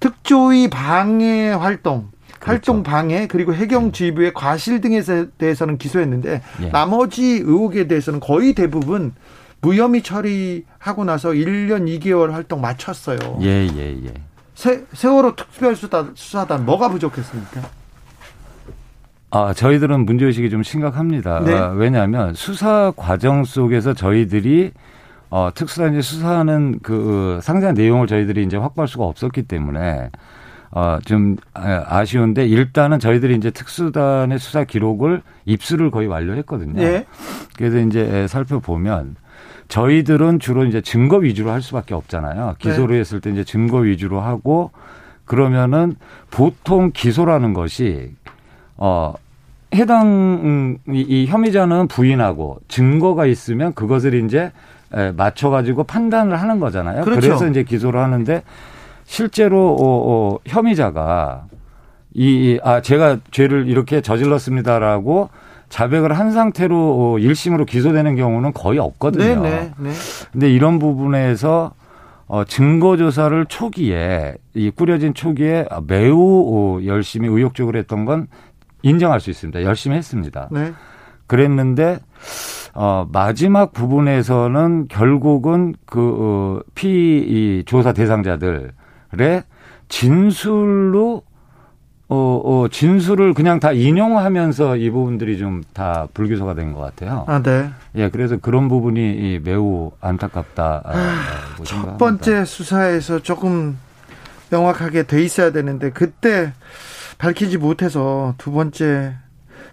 Speaker 1: 특조위 방해 활동, 활동 방해 그리고 해경 지휘부의 과실 등에 대해서는 기소했는데
Speaker 7: 예.
Speaker 1: 나머지 의혹에 대해서는 거의 대부분 무혐의 처리하고 나서 1년 2개월 활동 마쳤어요.
Speaker 7: 예, 예, 예.
Speaker 1: 세, 세월호 특별수사단 수사단 뭐가 부족했습니까?
Speaker 7: 아, 저희들은 문제의식이 좀 심각합니다.
Speaker 1: 네.
Speaker 7: 아, 왜냐하면 수사 과정 속에서 저희들이 어, 특수단이 수사하는 그 상세한 내용을 저희들이 이제 확보할 수가 없었기 때문에 어, 좀 아, 아쉬운데 일단은 저희들이 이제 특수단의 수사 기록을 입수를 거의 완료했거든요.
Speaker 1: 예.
Speaker 7: 그래서 이제 살펴보면 저희들은 주로 이제 증거 위주로 할 수밖에 없잖아요. 기소를 했을 때 이제 증거 위주로 하고 그러면은 보통 기소라는 것이 어 해당 음, 이, 이 혐의자는 부인하고 증거가 있으면 그것을 이제 에, 맞춰 가지고 판단을 하는 거잖아요.
Speaker 1: 그렇죠.
Speaker 7: 래서 이제 기소를 하는데 실제로 어, 어, 혐의자가 이, 아, 제가 죄를 이렇게 저질렀습니다라고 자백을 한 상태로 어, 1심으로 기소되는 경우는 거의 없거든요.
Speaker 1: 네, 네, 네.
Speaker 7: 근데 이런 부분에서 어, 증거 조사를 초기에 이 꾸려진 초기에 매우 어, 열심히 의욕적으로 했던 건 인정할 수 있습니다. 열심히 했습니다.
Speaker 1: 네.
Speaker 7: 그랬는데 어, 마지막 부분에서는 결국은 그, 어, 피, 이 조사 대상자들 의 진술로 어, 어, 진술을 그냥 다 인용하면서 이 부분들이 좀 다 불기소가 된 것 같아요.
Speaker 1: 아, 네.
Speaker 7: 예, 그래서 그런 부분이 이 매우 안타깝다.
Speaker 1: 첫 번째 수사에서 조금 명확하게 돼 있어야 되는데 그때 밝히지 못해서 두 번째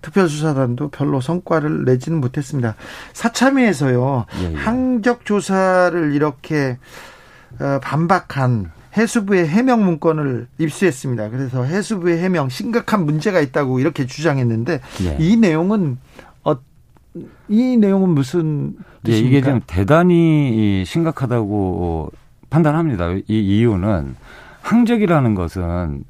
Speaker 1: 특별수사단도 별로 성과를 내지는 못했습니다. 사참위에서요
Speaker 7: 예, 예.
Speaker 1: 항적 조사를 이렇게 어, 반박한 해수부의 해명 문건을 입수했습니다. 그래서 해수부의 해명 심각한 문제가 있다고 이렇게 주장했는데
Speaker 7: 예.
Speaker 1: 이 내용은 어, 이 내용은 무슨
Speaker 7: 예,
Speaker 1: 뜻입니까?
Speaker 7: 이게 좀 대단히 심각하다고 판단합니다. 이 이유는 항적이라는 것은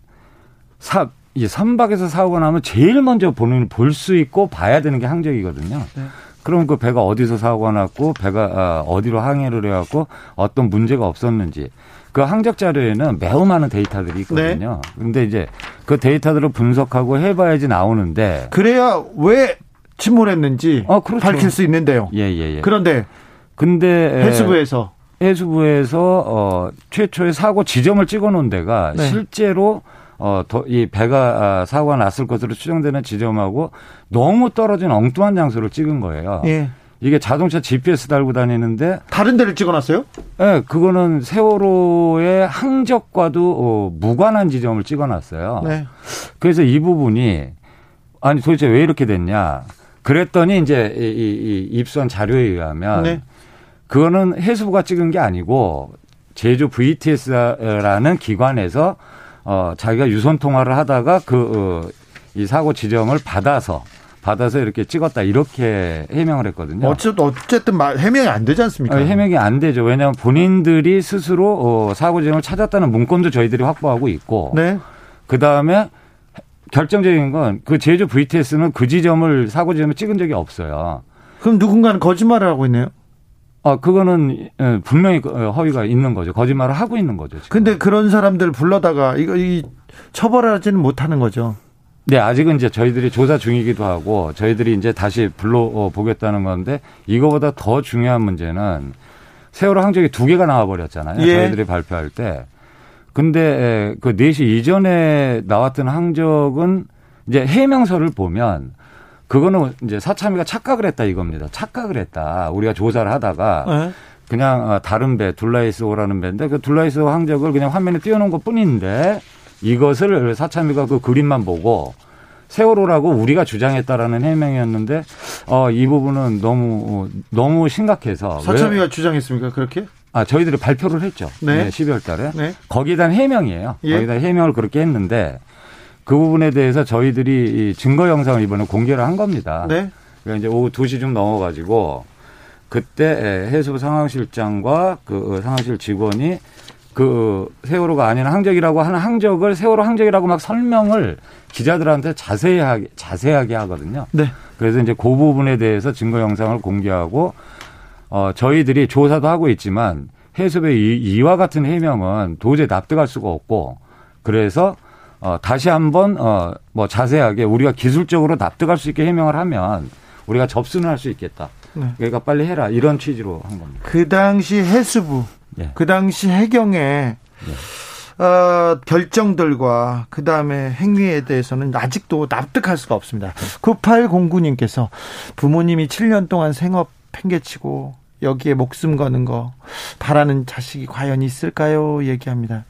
Speaker 7: 사, 이 선박에서 사고가 나면 제일 먼저 보는 볼 수 있고 봐야 되는 게 항적이거든요.
Speaker 1: 네.
Speaker 7: 그럼 그 배가 어디서 사고가 났고 배가 아, 어디로 항해를 해갖고 어떤 문제가 없었는지 그 항적 자료에는 매우 많은 데이터들이 있거든요.
Speaker 1: 네.
Speaker 7: 근데 이제 그 데이터들을 분석하고 해봐야지 나오는데
Speaker 1: 그래야 왜 침몰했는지
Speaker 7: 어, 그렇죠.
Speaker 1: 밝힐 수 있는데요.
Speaker 7: 예, 예, 예.
Speaker 1: 그런데
Speaker 7: 근데
Speaker 1: 해수부에서
Speaker 7: 해수부에서 어 최초의 사고 지점을 찍어 놓은 데가
Speaker 1: 네.
Speaker 7: 실제로 어이 배가 아, 사고가 났을 것으로 추정되는 지점하고 너무 떨어진 엉뚱한 장소를 찍은 거예요.
Speaker 1: 예.
Speaker 7: 이게 자동차 GPS 달고 다니는데
Speaker 1: 다른 데를 찍어놨어요?
Speaker 7: 예, 그거는 세월호의 항적과도 어, 무관한 지점을 찍어 놨어요.
Speaker 1: 네.
Speaker 7: 그래서 이 부분이 아니 도대체 왜 이렇게 됐냐? 그랬더니 이제 이, 이, 이 입수한 자료에 의하면
Speaker 1: 네.
Speaker 7: 그거는 해수부가 찍은 게 아니고 제주 VTS라는 기관에서 어 자기가 유선 통화를 하다가 그이 사고 지점을 받아서 받아서 이렇게 찍었다 이렇게 해명을 했거든요.
Speaker 1: 어쨌든 어쨌든 말- 해명이 안 되지 않습니까?
Speaker 7: 아, 해명이 안 되죠. 왜냐하면 본인들이 스스로 어, 사고 지점을 찾았다는 문건도 저희들이 확보하고 있고
Speaker 1: 네.
Speaker 7: 그 다음에 결정적인 건 그 제주 VTS는 그 지점을 사고 지점을 찍은 적이 없어요.
Speaker 1: 그럼 누군가는 거짓말을 하고 있네요.
Speaker 7: 아 그거는 예, 분명히 그, 허위가 있는 거죠. 거짓말을 하고 있는 거죠. 지금.
Speaker 1: 근데 그런 사람들 불러다가 이거 이 처벌하지는 못하는 거죠.
Speaker 7: 네 아직은 이제 저희들이 조사 중이기도 하고 저희들이 이제 다시 불러 어, 보겠다는 건데 이거보다 더 중요한 문제는 세월호 항적이 두 개가 나와 버렸잖아요.
Speaker 1: 예.
Speaker 7: 저희들이 발표할 때. 근데 에, 그 4시 이전에 나왔던 항적은 이제 해명서를 보면 그거는 이제 사참위가 착각을 했다 이겁니다. 착각을 했다. 우리가 조사를 하다가
Speaker 1: 네.
Speaker 7: 그냥 어, 다른 배 둘라이스호라는 배인데 그 둘라이스호 항적을 그냥 화면에 띄워놓은 것 뿐인데 이것을 사참위가 그 그림만 보고 세월호라고 우리가 주장했다라는 해명이었는데 어, 이 부분은 너무 어, 너무 심각해서 왜-
Speaker 1: 사참위가 주장했습니까? 그렇게?
Speaker 7: 아 저희들이 발표를 했죠.
Speaker 1: 네.
Speaker 7: 네. 12월달에
Speaker 1: 네.
Speaker 7: 거기에 대한 해명이에요.
Speaker 1: 예.
Speaker 7: 거기다 해명을 그렇게 했는데 그 부분에 대해서 저희들이 이 증거 영상을 이번에 공개를 한 겁니다.
Speaker 1: 네.
Speaker 7: 그러니까 이제 오후 2시 좀 넘어가지고 그때 해수부 상황실장과 그 상황실 직원이 그 세월호가 아닌 항적이라고 하는 항적을 세월호 항적이라고 막 설명을 기자들한테 자세하게 자세하게 하거든요.
Speaker 1: 네.
Speaker 7: 그래서 이제 그 부분에 대해서 증거 영상을 공개하고 어 저희들이 조사도 하고 있지만 해수부의 이, 이와 같은 해명은 도저히 납득할 수가 없고 그래서 어 다시 한번 어뭐 자세하게 우리가 기술적으로 납득할 수 있게 해명을 하면 우리가 접수는 할 수 있겠다.
Speaker 1: 네.
Speaker 7: 그러니까 빨리 해라 이런 취지로 한 겁니다.
Speaker 1: 그 당시 해수부,
Speaker 7: 예.
Speaker 1: 그 당시 해경에 어, 결정들과 그 다음에 행위에 대해서는 아직도 납득할 수가 없습니다. 9809님께서 부모님이 7년 동안 생업 팽개치고 여기에 목숨 거는 거 바라는 자식이 과연 있을까요? 얘기합니다.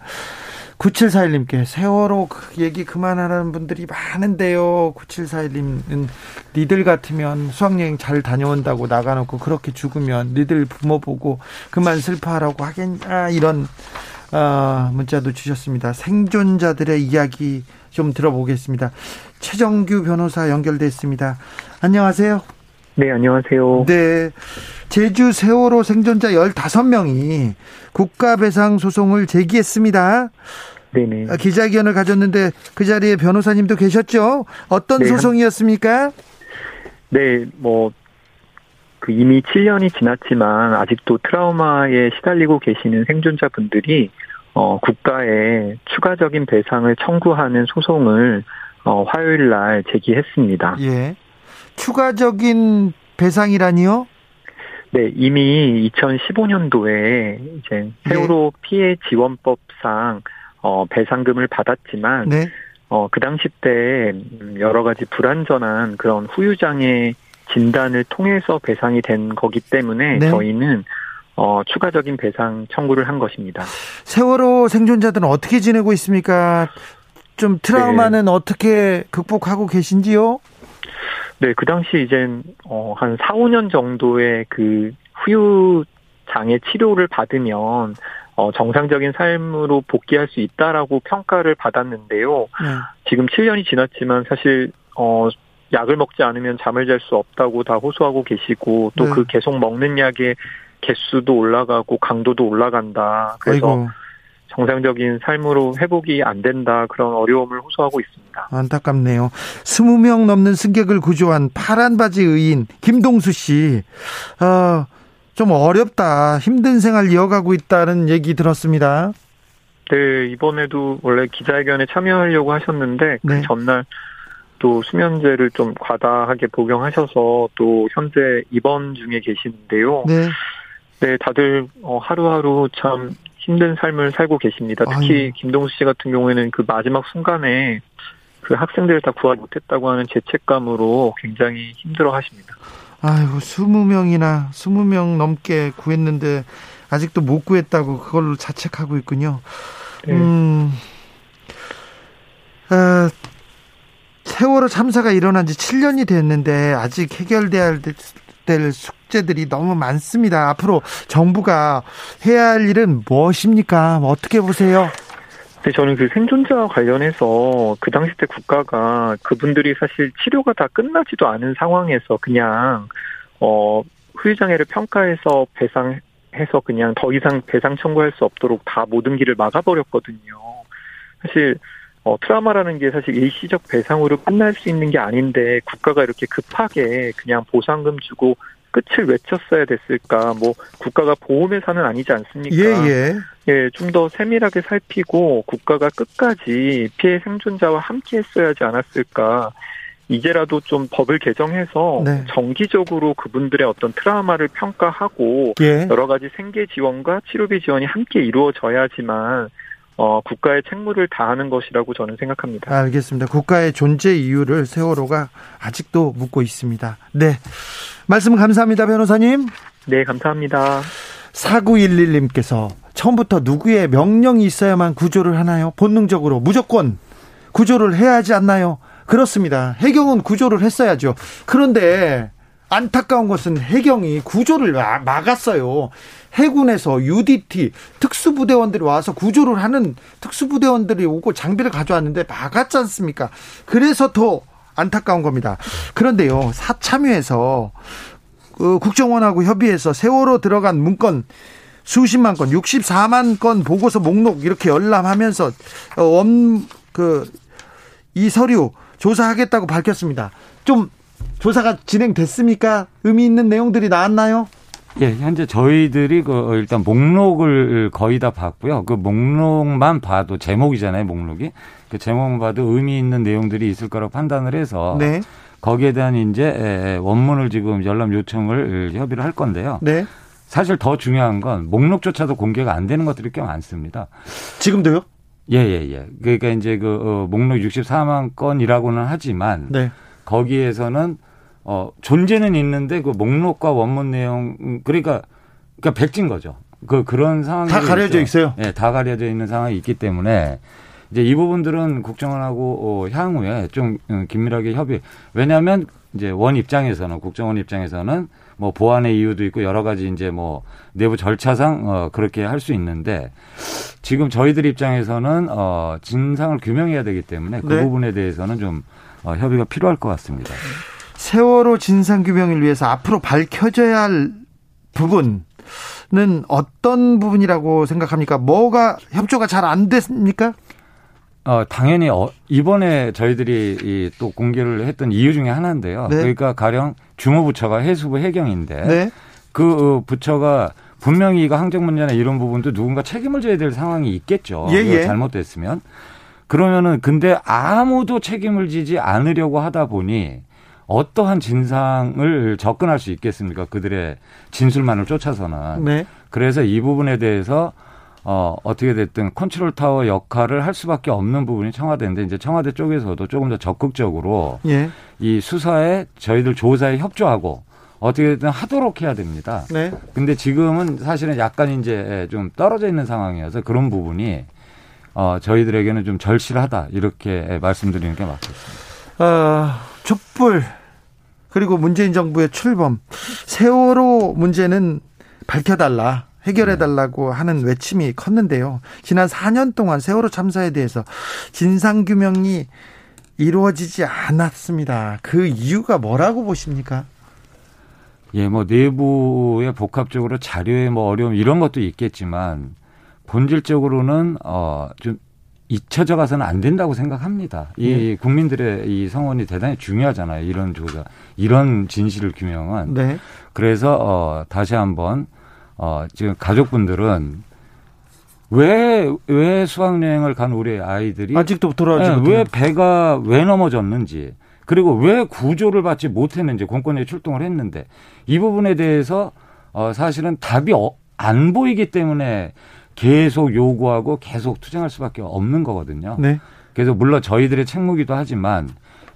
Speaker 1: 9741님께 세월호 그 얘기 그만하라는 분들이 많은데요. 9741님은 니들 같으면 수학여행 잘 다녀온다고 나가놓고 그렇게 죽으면 니들 부모 보고 그만 슬퍼하라고 하겠냐 이런 아, 문자도 주셨습니다. 생존자들의 이야기 좀 들어보겠습니다. 최정규 변호사 연결됐습니다. 안녕하세요.
Speaker 8: 네, 안녕하세요.
Speaker 1: 네. 제주 세월호 생존자 15명이 국가배상 소송을 제기했습니다.
Speaker 8: 네네.
Speaker 1: 아, 기자회견을 가졌는데 그 자리에 변호사님도 계셨죠? 어떤
Speaker 8: 네,
Speaker 1: 소송이었습니까?
Speaker 8: 네, 뭐, 그 이미 7년이 지났지만 아직도 트라우마에 시달리고 계시는 생존자분들이 어, 국가에 추가적인 배상을 청구하는 소송을 어, 화요일 날 제기했습니다.
Speaker 1: 예. 추가적인 배상이라니요?
Speaker 8: 네, 이미 2015년도에 이제 세월호 피해 지원법상 어, 배상금을 받았지만
Speaker 1: 네.
Speaker 8: 어, 그 당시 때 여러 가지 불완전한 그런 후유장애 진단을 통해서 배상이 된 거기 때문에
Speaker 1: 네.
Speaker 8: 저희는 어, 추가적인 배상 청구를 한 것입니다.
Speaker 1: 세월호 생존자들은 어떻게 지내고 있습니까? 좀 트라우마는
Speaker 8: 네.
Speaker 1: 어떻게 극복하고 계신지요?
Speaker 8: 네, 그 당시 이젠 어, 한 4, 5년 정도의 그 후유 장애 치료를 받으면 어, 정상적인 삶으로 복귀할 수 있다라고 평가를 받았는데요.
Speaker 1: 네.
Speaker 8: 지금 7년이 지났지만 사실 어 약을 먹지 않으면 잠을 잘 수 없다고 다 호소하고 계시고 또
Speaker 1: 네.
Speaker 8: 그 계속 먹는 약의 개수도 올라가고 강도도 올라간다. 그래서
Speaker 1: 아이고,
Speaker 8: 정상적인 삶으로 회복이 안 된다. 그런 어려움을 호소하고 있습니다.
Speaker 1: 안타깝네요. 20명 넘는 승객을 구조한 파란 바지 의인 김동수 씨. 어, 좀 어렵다. 힘든 생활 이어가고 있다는 얘기 들었습니다.
Speaker 8: 네, 이번에도 원래 기자회견에 참여하려고 하셨는데
Speaker 1: 네.
Speaker 8: 그 전날 또 수면제를 좀 과다하게 복용하셔서 또 현재 입원 중에 계시는데요.
Speaker 1: 네.
Speaker 8: 네, 다들 어, 하루하루 참 힘든 삶을 살고 계십니다. 특히
Speaker 1: 아유.
Speaker 8: 김동수 씨 같은 경우에는 그 마지막 순간에 그 학생들을 다 구하지 못했다고 하는 죄책감으로 굉장히 힘들어 하십니다.
Speaker 1: 아이고, 20명이나, 20명 넘게 구했는데, 아직도 못 구했다고 그걸로 자책하고 있군요.
Speaker 8: 네.
Speaker 1: 음, 아, 세월호 참사가 일어난 지 7년이 됐는데, 아직 해결돼야 될 숙제들이 너무 많습니다. 앞으로 정부가 해야 할 일은 무엇입니까? 어떻게 보세요?
Speaker 8: 근데 저는 그 생존자와 관련해서 그 당시 때 국가가 그분들이 사실 치료가 다 끝나지도 않은 상황에서 그냥 어 후유장애를 평가해서 배상해서 그냥 더 이상 배상 청구할 수 없도록 다 모든 길을 막아버렸거든요. 사실 어 트라우마라는 게 사실 일시적 배상으로 끝날 수 있는 게 아닌데 국가가 이렇게 급하게 그냥 보상금 주고 끝을 외쳤어야 됐을까? 뭐 국가가 보험회사는 아니지 않습니까?
Speaker 1: 예, 예.
Speaker 8: 예, 좀 더 세밀하게 살피고 국가가 끝까지 피해 생존자와 함께 했어야지 않았을까. 이제라도 좀 법을 개정해서
Speaker 1: 네.
Speaker 8: 정기적으로 그분들의 어떤 트라우마를 평가하고
Speaker 1: 예.
Speaker 8: 여러 가지 생계 지원과 치료비 지원이 함께 이루어져야지만 어, 국가의 책무를 다하는 것이라고 저는 생각합니다.
Speaker 1: 알겠습니다. 국가의 존재 이유를 세월호가 아직도 묻고 있습니다. 네. 말씀 감사합니다, 변호사님.
Speaker 8: 네, 감사합니다.
Speaker 1: 4911님께서 처음부터 누구의 명령이 있어야만 구조를 하나요? 본능적으로 무조건 구조를 해야 하지 않나요? 그렇습니다. 해경은 구조를 했어야죠. 그런데 안타까운 것은 해경이 구조를 마- 막았어요. 해군에서 UDT 특수부대원들이 와서 구조를 하는 특수부대원들이 오고 장비를 가져왔는데 막았지 않습니까? 그래서 더 안타까운 겁니다. 그런데요, 사참위에서 그 국정원하고 협의해서 세월호 들어간 문건 수십만 건, 64만 건 보고서 목록 이렇게 열람하면서 어, 원그 이 서류 조사하겠다고 밝혔습니다. 좀 조사가 진행됐습니까? 의미 있는 내용들이 나왔나요?
Speaker 7: 예, 현재 저희들이 그 일단 목록을 거의 다 봤고요. 그 목록만 봐도 제목이잖아요, 목록이. 그 제목만 봐도 의미 있는 내용들이 있을 거라고 판단을 해서
Speaker 1: 네,
Speaker 7: 거기에 대한 이제 에, 원문을 지금 열람 요청을 협의를 할 건데요.
Speaker 1: 네.
Speaker 7: 사실 더 중요한 건 목록조차도 공개가 안 되는 것들이 꽤 많습니다.
Speaker 1: 지금도요?
Speaker 7: 예, 예, 예. 그러니까 이제 그 어, 목록 64만 건이라고는 하지만
Speaker 1: 네.
Speaker 7: 거기에서는 어 존재는 있는데 그 목록과 원문 내용 음, 그러니까 그러니까 백진 거죠. 그 그런 상황이
Speaker 1: 다 가려져 있어요?
Speaker 7: 예, 다 가려져 있는 상황이 있기 때문에 이제 이 부분들은 국정원하고 어, 향후에 좀 어, 긴밀하게 협의. 왜냐하면 이제 원 입장에서는 국정원 입장에서는 뭐 보안의 이유도 있고 여러 가지 이제 뭐 내부 절차상 어 그렇게 할 수 있는데 지금 저희들 입장에서는 어 진상을 규명해야 되기 때문에 그
Speaker 1: 네.
Speaker 7: 부분에 대해서는 좀 어, 협의가 필요할 것 같습니다.
Speaker 1: 세월호 진상규명을 위해서 앞으로 밝혀져야 할 부분은 어떤 부분이라고 생각합니까? 뭐가 협조가 잘 안 됐습니까?
Speaker 7: 어, 당연히 어, 이번에 저희들이 이 또 공개를 했던 이유 중에 하나인데요.
Speaker 1: 네.
Speaker 7: 그러니까 가령 주무 부처가 해수부 해경인데
Speaker 1: 네.
Speaker 7: 그 어, 부처가 분명히 이거 항적 문제나 이런 부분도 누군가 책임을 져야 될 상황이 있겠죠.
Speaker 1: 예, 예.
Speaker 7: 잘못됐으면. 그러면은 근데 아무도 책임을 지지 않으려고 하다 보니 어떠한 진상을 접근할 수 있겠습니까? 그들의 진술만을 쫓아서는.
Speaker 1: 네.
Speaker 7: 그래서 이 부분에 대해서 어, 어떻게 됐든 컨트롤 타워 역할을 할 수밖에 없는 부분이 청와대인데 이제 청와대 쪽에서도 조금 더 적극적으로
Speaker 1: 예.
Speaker 7: 이 수사에 저희들 조사에 협조하고 어떻게 됐든 하도록 해야 됩니다.
Speaker 1: 네.
Speaker 7: 근데 지금은 사실은 약간 이제 좀 떨어져 있는 상황이어서 그런 부분이 어, 저희들에게는 좀 절실하다 이렇게 말씀드리는 게 맞겠습니다.
Speaker 1: 어, 촛불 그리고 문재인 정부의 출범 세월호 문제는 밝혀달라 해결해달라고 하는 외침이 컸는데요. 지난 4년 동안 세월호 참사에 대해서 진상규명이 이루어지지 않았습니다. 그 이유가 뭐라고 보십니까?
Speaker 7: 예, 뭐 내부에 복합적으로 자료에 뭐 어려움 이런 것도 있겠지만 본질적으로는 어좀 잊혀져 가서는 안 된다고 생각합니다. 이 국민들의 이 성원이 대단히 중요하잖아요. 이런 조사, 이런 진실을 규명은.
Speaker 1: 네.
Speaker 7: 그래서 어 다시 한번 어 지금 가족분들은 왜 왜 수학여행을 간 우리 아이들이
Speaker 1: 아직도 돌아오지
Speaker 7: 예,
Speaker 1: 못해요.
Speaker 7: 왜 배가 왜 넘어졌는지 그리고 왜 구조를 받지 못했는지 공권력이 출동을 했는데 이 부분에 대해서 어 사실은 답이 어, 안 보이기 때문에 계속 요구하고 계속 투쟁할 수밖에 없는 거거든요.
Speaker 1: 네.
Speaker 7: 그래서 물론 저희들의 책무기도 하지만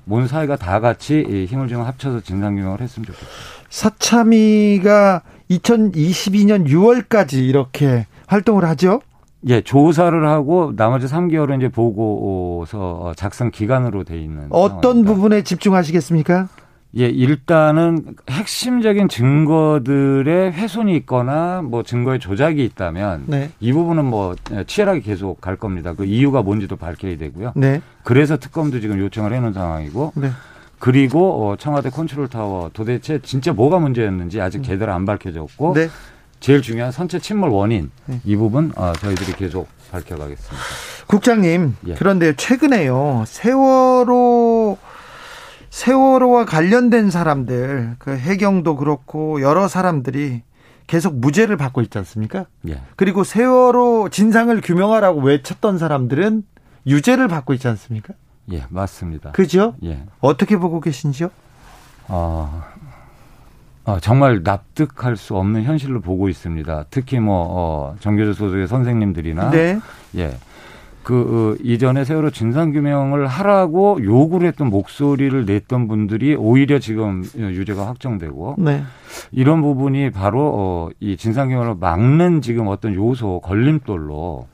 Speaker 7: 온 사회가 다 같이 이 힘을 좀 합쳐서 진상규명을 했으면 좋겠습니다.
Speaker 1: 사참위가 2022년 6월까지 이렇게 활동을 하죠.
Speaker 7: 예, 조사를 하고 나머지 3개월은 이제 보고서 작성 기간으로 돼 있는
Speaker 1: 어떤
Speaker 7: 상황입니다.
Speaker 1: 부분에 집중하시겠습니까?
Speaker 7: 예, 일단은 핵심적인 증거들의 훼손이 있거나 뭐 증거의 조작이 있다면
Speaker 1: 네.
Speaker 7: 이 부분은 뭐 치열하게 계속 갈 겁니다. 그 이유가 뭔지도 밝혀야 되고요.
Speaker 1: 네.
Speaker 7: 그래서 특검도 지금 요청을 해놓은 상황이고
Speaker 1: 네.
Speaker 7: 그리고 어, 청와대 컨트롤 타워 도대체 진짜 뭐가 문제였는지 아직 제대로 안 밝혀졌고
Speaker 1: 네.
Speaker 7: 제일 중요한 선체 침몰 원인
Speaker 1: 네.
Speaker 7: 이 부분 어, 저희들이 계속 밝혀가겠습니다.
Speaker 1: 국장님,
Speaker 7: 예.
Speaker 1: 그런데 최근에요. 세월호 세월호와 관련된 사람들, 그 해경도 그렇고 여러 사람들이 계속 무죄를 받고 있지 않습니까?
Speaker 7: 예.
Speaker 1: 그리고 세월호 진상을 규명하라고 외쳤던 사람들은 유죄를 받고 있지 않습니까?
Speaker 7: 예, 맞습니다.
Speaker 1: 그죠?
Speaker 7: 예.
Speaker 1: 어떻게 보고 계신지요?
Speaker 7: 어, 어, 정말 납득할 수 없는 현실로 보고 있습니다. 특히 뭐, 어, 정교조 소속의 선생님들이나.
Speaker 1: 네.
Speaker 7: 예. 그, 어, 이전에 세월호 진상 규명을 하라고 요구를 했던 목소리를 냈던 분들이 오히려 지금 유죄가 확정되고
Speaker 1: 네.
Speaker 7: 이런 부분이 바로, 어, 이 진상 규명을 막는 지금 어떤 요소, 걸림돌로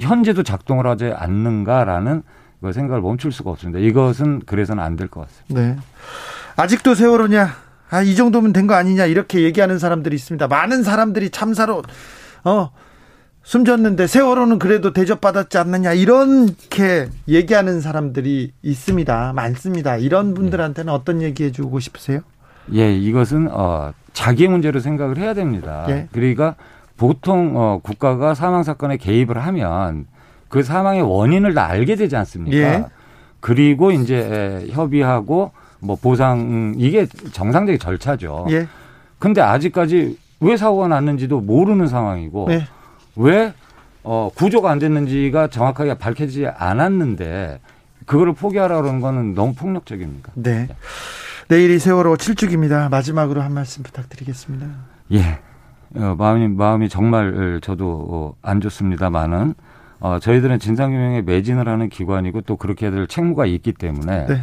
Speaker 7: 현재도 작동을 하지 않는가라는 그 생각을 멈출 수가 없습니다. 이것은 그래서는 안 될 것 같습니다.
Speaker 1: 네. 아직도 세월호냐? 아, 이 정도면 된 거 아니냐? 이렇게 얘기하는 사람들이 있습니다. 많은 사람들이 참사로, 어, 숨졌는데 세월호는 그래도 대접받았지 않느냐? 이렇게 얘기하는 사람들이 있습니다. 많습니다. 이런 분들한테는 어떤 얘기 해주고 싶으세요?
Speaker 7: 예, 이것은 어 자기 문제로 생각을 해야 됩니다.
Speaker 1: 예.
Speaker 7: 그러니까 보통 어 국가가 사망 사건에 개입을 하면 그 사망의 원인을 다 알게 되지 않습니까?
Speaker 1: 예.
Speaker 7: 그리고 이제 협의하고 뭐 보상 이게 정상적인 절차죠.
Speaker 1: 예.
Speaker 7: 근데 아직까지 왜 사고가 났는지도 모르는 상황이고
Speaker 1: 네.
Speaker 7: 왜 어, 구조가 안 됐는지가 정확하게 밝혀지지 않았는데 그거를 포기하라 그러는 거는 너무 폭력적입니다.
Speaker 1: 네. 내일이 세월호 7주기입니다. 마지막으로 한 말씀 부탁드리겠습니다.
Speaker 7: 예. 어, 마음이, 마음이 정말 저도 어, 안 좋습니다만은, 어, 저희들은 진상규명에 매진을 하는 기관이고 또 그렇게 해야 될 책무가 있기 때문에
Speaker 1: 네.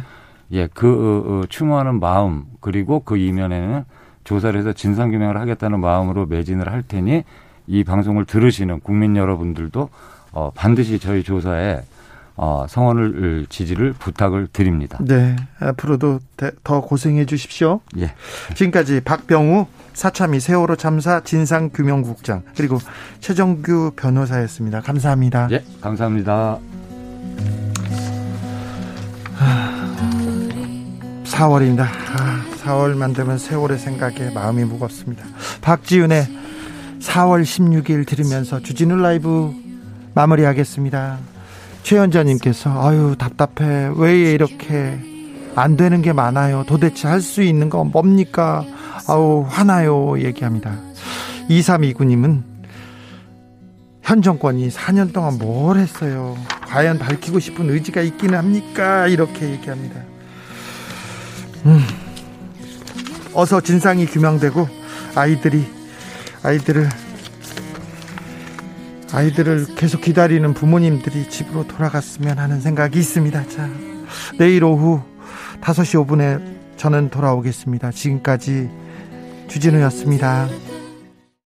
Speaker 7: 예, 그 어, 어, 추모하는 마음 그리고 그 이면에는 조사를 해서 진상규명을 하겠다는 마음으로 매진을 할 테니 이 방송을 들으시는 국민 여러분들도 어, 반드시 저희 조사에 어, 성원을 지지를 부탁을 드립니다.
Speaker 1: 네. 앞으로도 대- 더 고생해 주십시오.
Speaker 7: 예.
Speaker 1: 지금까지 박병우 사참이 세월호 참사 진상규명국장 그리고 최정규 변호사였습니다. 감사합니다.
Speaker 7: 예, 감사합니다.
Speaker 1: 4월입니다. 아, 4월만 되면 세월의 생각에 마음이 무겁습니다. 박지윤의 4월 16일 들으면서 주진우 라이브 마무리하겠습니다. 최연자님께서 아유 답답해 왜 이렇게 안 되는 게 많아요. 도대체 할 수 있는 건 뭡니까? 아우 화나요 얘기합니다. 2329님은 현 정권이 4년 동안 뭘 했어요? 과연 밝히고 싶은 의지가 있기는 합니까? 이렇게 얘기합니다. 음, 어서 진상이 규명되고 아이들이 아이들을 아이들을 계속 기다리는 부모님들이 집으로 돌아갔으면 하는 생각이 있습니다. 자, 내일 오후 5시 5분에 저는 돌아오겠습니다. 지금까지 주진우였습니다.